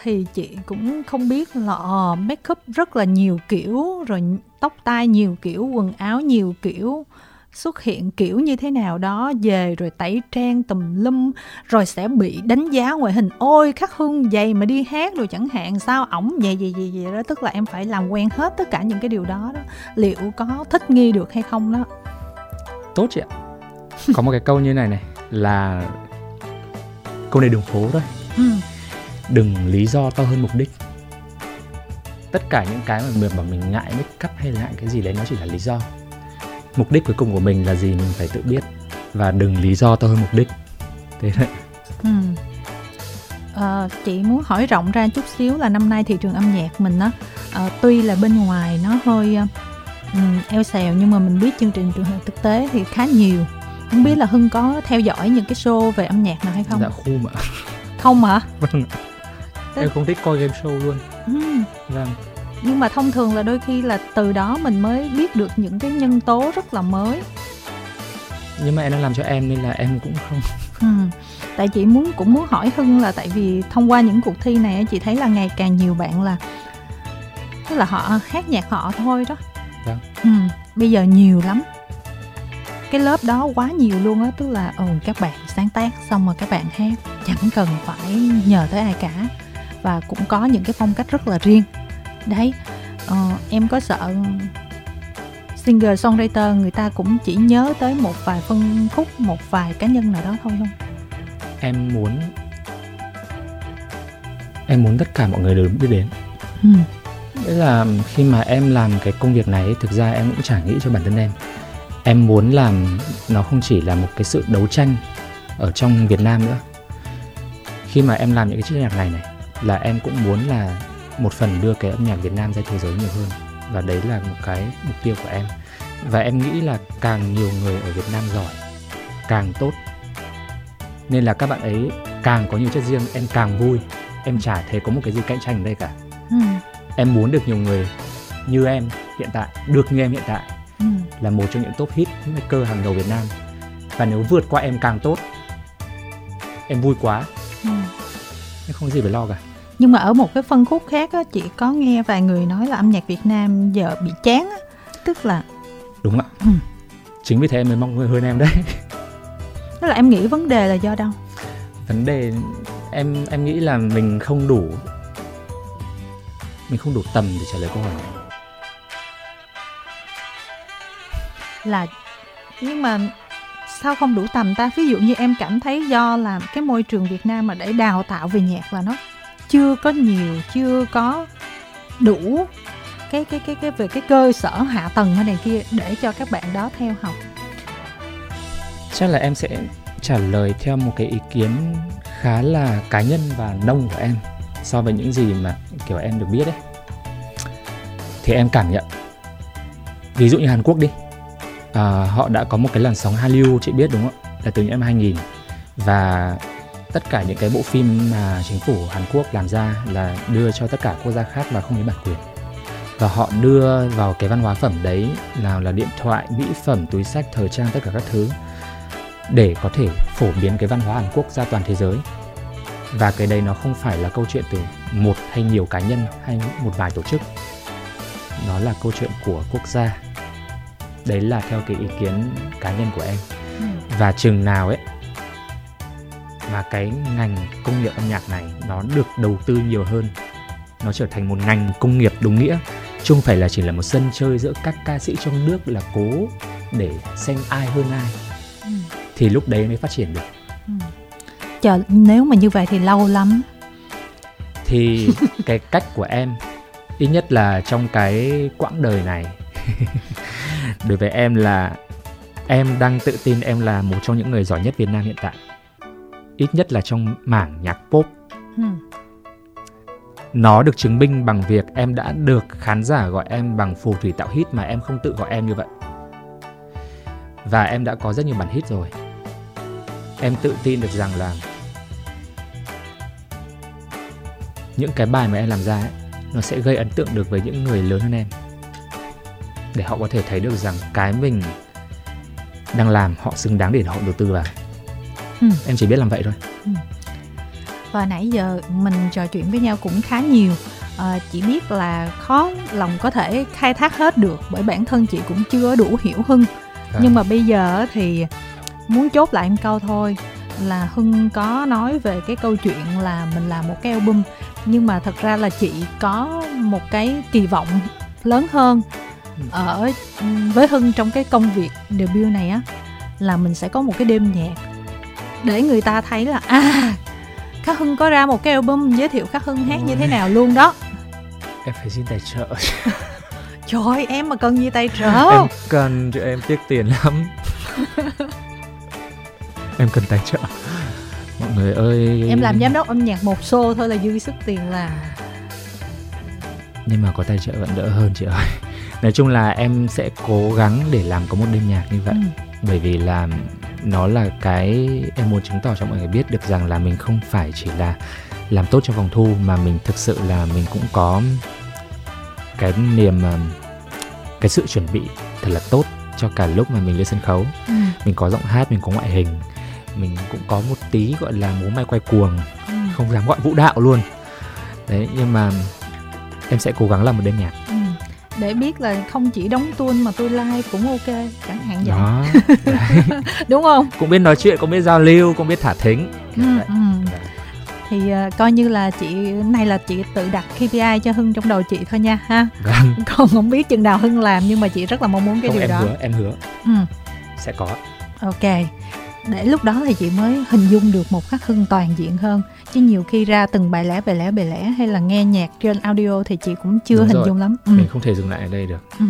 Speaker 1: thì chị cũng không biết là uh, make up rất là nhiều kiểu rồi tóc tai nhiều kiểu quần áo nhiều kiểu xuất hiện kiểu như thế nào đó về rồi tẩy trang tùm lum rồi sẽ bị đánh giá ngoại hình. Ôi khắc hưng vậy mà đi hát rồi chẳng hạn sao ổng vậy vậy vậy vậy đó. Tức là em phải làm quen hết tất cả những cái điều đó đó. Liệu có thích nghi được hay không đó?
Speaker 2: Tốt chị ạ. Có một cái câu như này này là câu này đường phố thôi. Ừ. đừng lý do to hơn mục đích. Tất cả những cái mà mình mà mình ngại make up hay là ngại cái gì đấy nó chỉ là lý do mục đích cuối cùng của mình là gì mình phải tự biết. Và đừng lý do to hơn mục đích. Thế đấy. Ừ.
Speaker 1: à, chị muốn hỏi rộng ra chút xíu là năm nay thị trường âm nhạc mình á à, tuy là bên ngoài nó hơi um, eo xèo nhưng mà mình biết chương trình truyền hình thực tế thì khá nhiều. Không biết là hưng có theo dõi những cái show về âm nhạc nào hay không?
Speaker 2: Dạ không ạ.
Speaker 1: Không hả?
Speaker 2: Vâng em không thích coi game show luôn. Ừ.
Speaker 1: vâng nhưng mà thông thường là đôi khi là từ đó mình mới biết được những cái nhân tố rất là mới.
Speaker 2: Nhưng mà em đang làm cho em nên là em cũng không. Ừ.
Speaker 1: tại chị muốn cũng muốn hỏi hưng là tại vì thông qua những cuộc thi này chị thấy là ngày càng nhiều bạn là tức là họ hát nhạc họ thôi đó.
Speaker 2: Vâng.
Speaker 1: ừ, bây giờ nhiều lắm. Cái lớp đó quá nhiều luôn á tức là ồ các bạn sáng tác xong rồi các bạn hát chẳng cần phải nhờ tới ai cả. Và cũng có những cái phong cách rất là riêng đấy uh, em có sợ singer songwriter người ta cũng chỉ nhớ tới một vài phân khúc một vài cá nhân nào đó thôi không?
Speaker 2: Em muốn em muốn tất cả mọi người đều biết đến. Ừ. là khi mà em làm cái công việc này thực ra em cũng chả nghĩ cho bản thân em. Em muốn làm nó không chỉ là một cái sự đấu tranh ở trong Việt Nam nữa. Khi mà em làm những cái chiếc nhạc này này là em cũng muốn là một phần đưa cái âm nhạc Việt Nam ra thế giới nhiều hơn. Và đấy là một cái mục tiêu của em. Và em nghĩ là càng nhiều người ở Việt Nam giỏi càng tốt. Nên là các bạn ấy càng có nhiều chất riêng em càng vui. Em chả thấy có một cái gì cạnh tranh ở đây cả. Ừ. em muốn được nhiều người như em hiện tại được như em hiện tại ừ. là một trong những top hit maker hàng đầu Việt Nam. Và nếu vượt qua em càng tốt em vui quá. Ừ. em không có gì phải lo cả
Speaker 1: nhưng mà ở một cái phân khúc khác á chị có nghe vài người nói là âm nhạc Việt Nam giờ bị chán á. Tức là
Speaker 2: đúng ạ. Ừ. chính vì thế em mới mong hơn em đấy.
Speaker 1: Tức là em nghĩ vấn đề là do đâu?
Speaker 2: Vấn đề em em nghĩ là mình không đủ mình không đủ tầm để trả lời câu hỏi này.
Speaker 1: Là nhưng mà sao không đủ tầm ta? Ví dụ như em cảm thấy do là cái môi trường Việt Nam mà để đào tạo về nhạc là nó chưa có nhiều chưa có đủ cái cái cái cái về cái cơ sở hạ tầng hay này kia để cho các bạn đó theo học.
Speaker 2: Chắc là em sẽ trả lời theo một cái ý kiến khá là cá nhân và nông của em so với những gì mà kiểu em được biết đấy. Thì em cảm nhận. Ví dụ như Hàn Quốc đi. À, họ đã có một cái làn sóng Hallyu chị biết đúng không là từ những năm 2000 và tất cả những cái bộ phim mà chính phủ Hàn Quốc làm ra là đưa cho tất cả quốc gia khác mà không lấy bản quyền. Và họ đưa vào cái văn hóa phẩm đấy nào là điện thoại mỹ phẩm túi sách thời trang tất cả các thứ để có thể phổ biến cái văn hóa Hàn Quốc ra toàn thế giới. Và cái đấy nó không phải là câu chuyện từ một hay nhiều cá nhân hay một vài tổ chức. Nó là câu chuyện của quốc gia. Đấy là theo cái ý kiến cá nhân của em.
Speaker 1: Ừ.
Speaker 2: và chừng nào ấy mà cái ngành công nghiệp âm nhạc này nó được đầu tư nhiều hơn nó trở thành một ngành công nghiệp đúng nghĩa chứ không phải là chỉ là một sân chơi giữa các ca sĩ trong nước là cố để xem ai hơn ai
Speaker 1: Ừ.
Speaker 2: thì lúc đấy mới phát triển được
Speaker 1: Ừ. Chờ nếu mà như vậy thì lâu lắm.
Speaker 2: thì cái cách của em ít nhất là trong cái quãng đời này đối với em là em đang tự tin em là một trong những người giỏi nhất Việt Nam hiện tại ít nhất là trong mảng nhạc pop.
Speaker 1: Ừ.
Speaker 2: nó được chứng minh bằng việc em đã được khán giả gọi em bằng phù thủy tạo hit mà em không tự gọi em như vậy. Và em đã có rất nhiều bản hit rồi. Em tự tin được rằng là những cái bài mà em làm ra ấy, nó sẽ gây ấn tượng được với những người lớn hơn em. Để họ có thể thấy được rằng cái mình đang làm họ xứng đáng để họ đầu tư vào
Speaker 1: Ừ.
Speaker 2: em chỉ biết làm vậy thôi
Speaker 1: Và nãy giờ mình trò chuyện với nhau cũng khá nhiều. Ờ, chỉ biết là khó lòng có thể khai thác hết được bởi bản thân chị cũng chưa đủ hiểu Hưng. Nhưng mà bây giờ thì muốn chốt lại một câu thôi là Hưng có nói về cái câu chuyện là mình làm một cái album nhưng mà thật ra là chị có một cái kỳ vọng lớn hơn ở với Hưng trong cái công việc debut này á là mình sẽ có một cái đêm nhạc để người ta thấy là à Khắc Hưng có ra một cái album giới thiệu Khắc Hưng hát như thế nào luôn đó.
Speaker 2: Em phải xin tài trợ.
Speaker 1: Trời ơi, em mà cần gì tài trợ?
Speaker 2: Em cần cho em tiếc tiền lắm. Em cần tài trợ. Mọi người ơi.
Speaker 1: Em làm giám đốc âm nhạc một xô thôi là dư sức tiền là.
Speaker 2: Nhưng mà có tài trợ vẫn đỡ hơn chị ơi. Nói chung là em sẽ cố gắng để làm có một đêm nhạc như vậy.
Speaker 1: Ừ.
Speaker 2: bởi vì là nó là cái em muốn chứng tỏ cho mọi người biết được rằng là mình không phải chỉ là làm tốt cho vòng thu mà mình thực sự là mình cũng có cái niềm um, cái sự chuẩn bị thật là tốt cho cả lúc mà mình lên sân khấu
Speaker 1: Ừ.
Speaker 2: mình có giọng hát mình có ngoại hình mình cũng có một tí gọi là múa may quay cuồng
Speaker 1: Ừ.
Speaker 2: không dám gọi vũ đạo luôn đấy nhưng mà em sẽ cố gắng làm một đêm nhạc.
Speaker 1: Để biết là không chỉ đóng tuôn mà tôi like cũng ok chẳng hạn vậy.
Speaker 2: Đó.
Speaker 1: Đúng không?
Speaker 2: Cũng biết nói chuyện cũng biết giao lưu cũng biết thả thính.
Speaker 1: Ừ, ừ. thì ờ, coi như là chị này là chị tự đặt KPI cho Hưng trong đầu chị thôi nha ha.
Speaker 2: Vâng.
Speaker 1: Còn không biết chừng nào Hưng làm nhưng mà chị rất là mong muốn cái
Speaker 2: không
Speaker 1: điều
Speaker 2: em
Speaker 1: đó.
Speaker 2: hứa em hứa.
Speaker 1: Ừ.
Speaker 2: sẽ có.
Speaker 1: Ok. Để lúc đó thì chị mới hình dung được một khắc hưng toàn diện hơn chứ nhiều khi ra từng bài lẻ bài lẻ bài lẻ hay là nghe nhạc trên audio thì chị cũng chưa
Speaker 2: Đúng
Speaker 1: hình
Speaker 2: rồi.
Speaker 1: dung lắm ừ.
Speaker 2: mình không thể dừng lại ở đây được
Speaker 1: Ừ.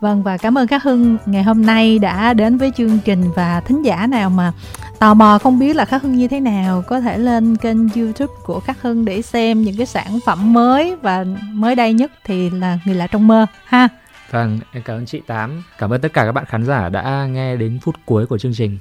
Speaker 1: Vâng và cảm ơn Khắc Hưng ngày hôm nay đã đến với chương trình và thính giả nào mà tò mò không biết là Khắc Hưng như thế nào có thể lên kênh YouTube của Khắc Hưng để xem những cái sản phẩm mới và mới đây nhất thì là người lạ trong mơ ha.
Speaker 2: vâng em cảm ơn chị tám cảm ơn tất cả các bạn khán giả đã nghe đến phút cuối của chương trình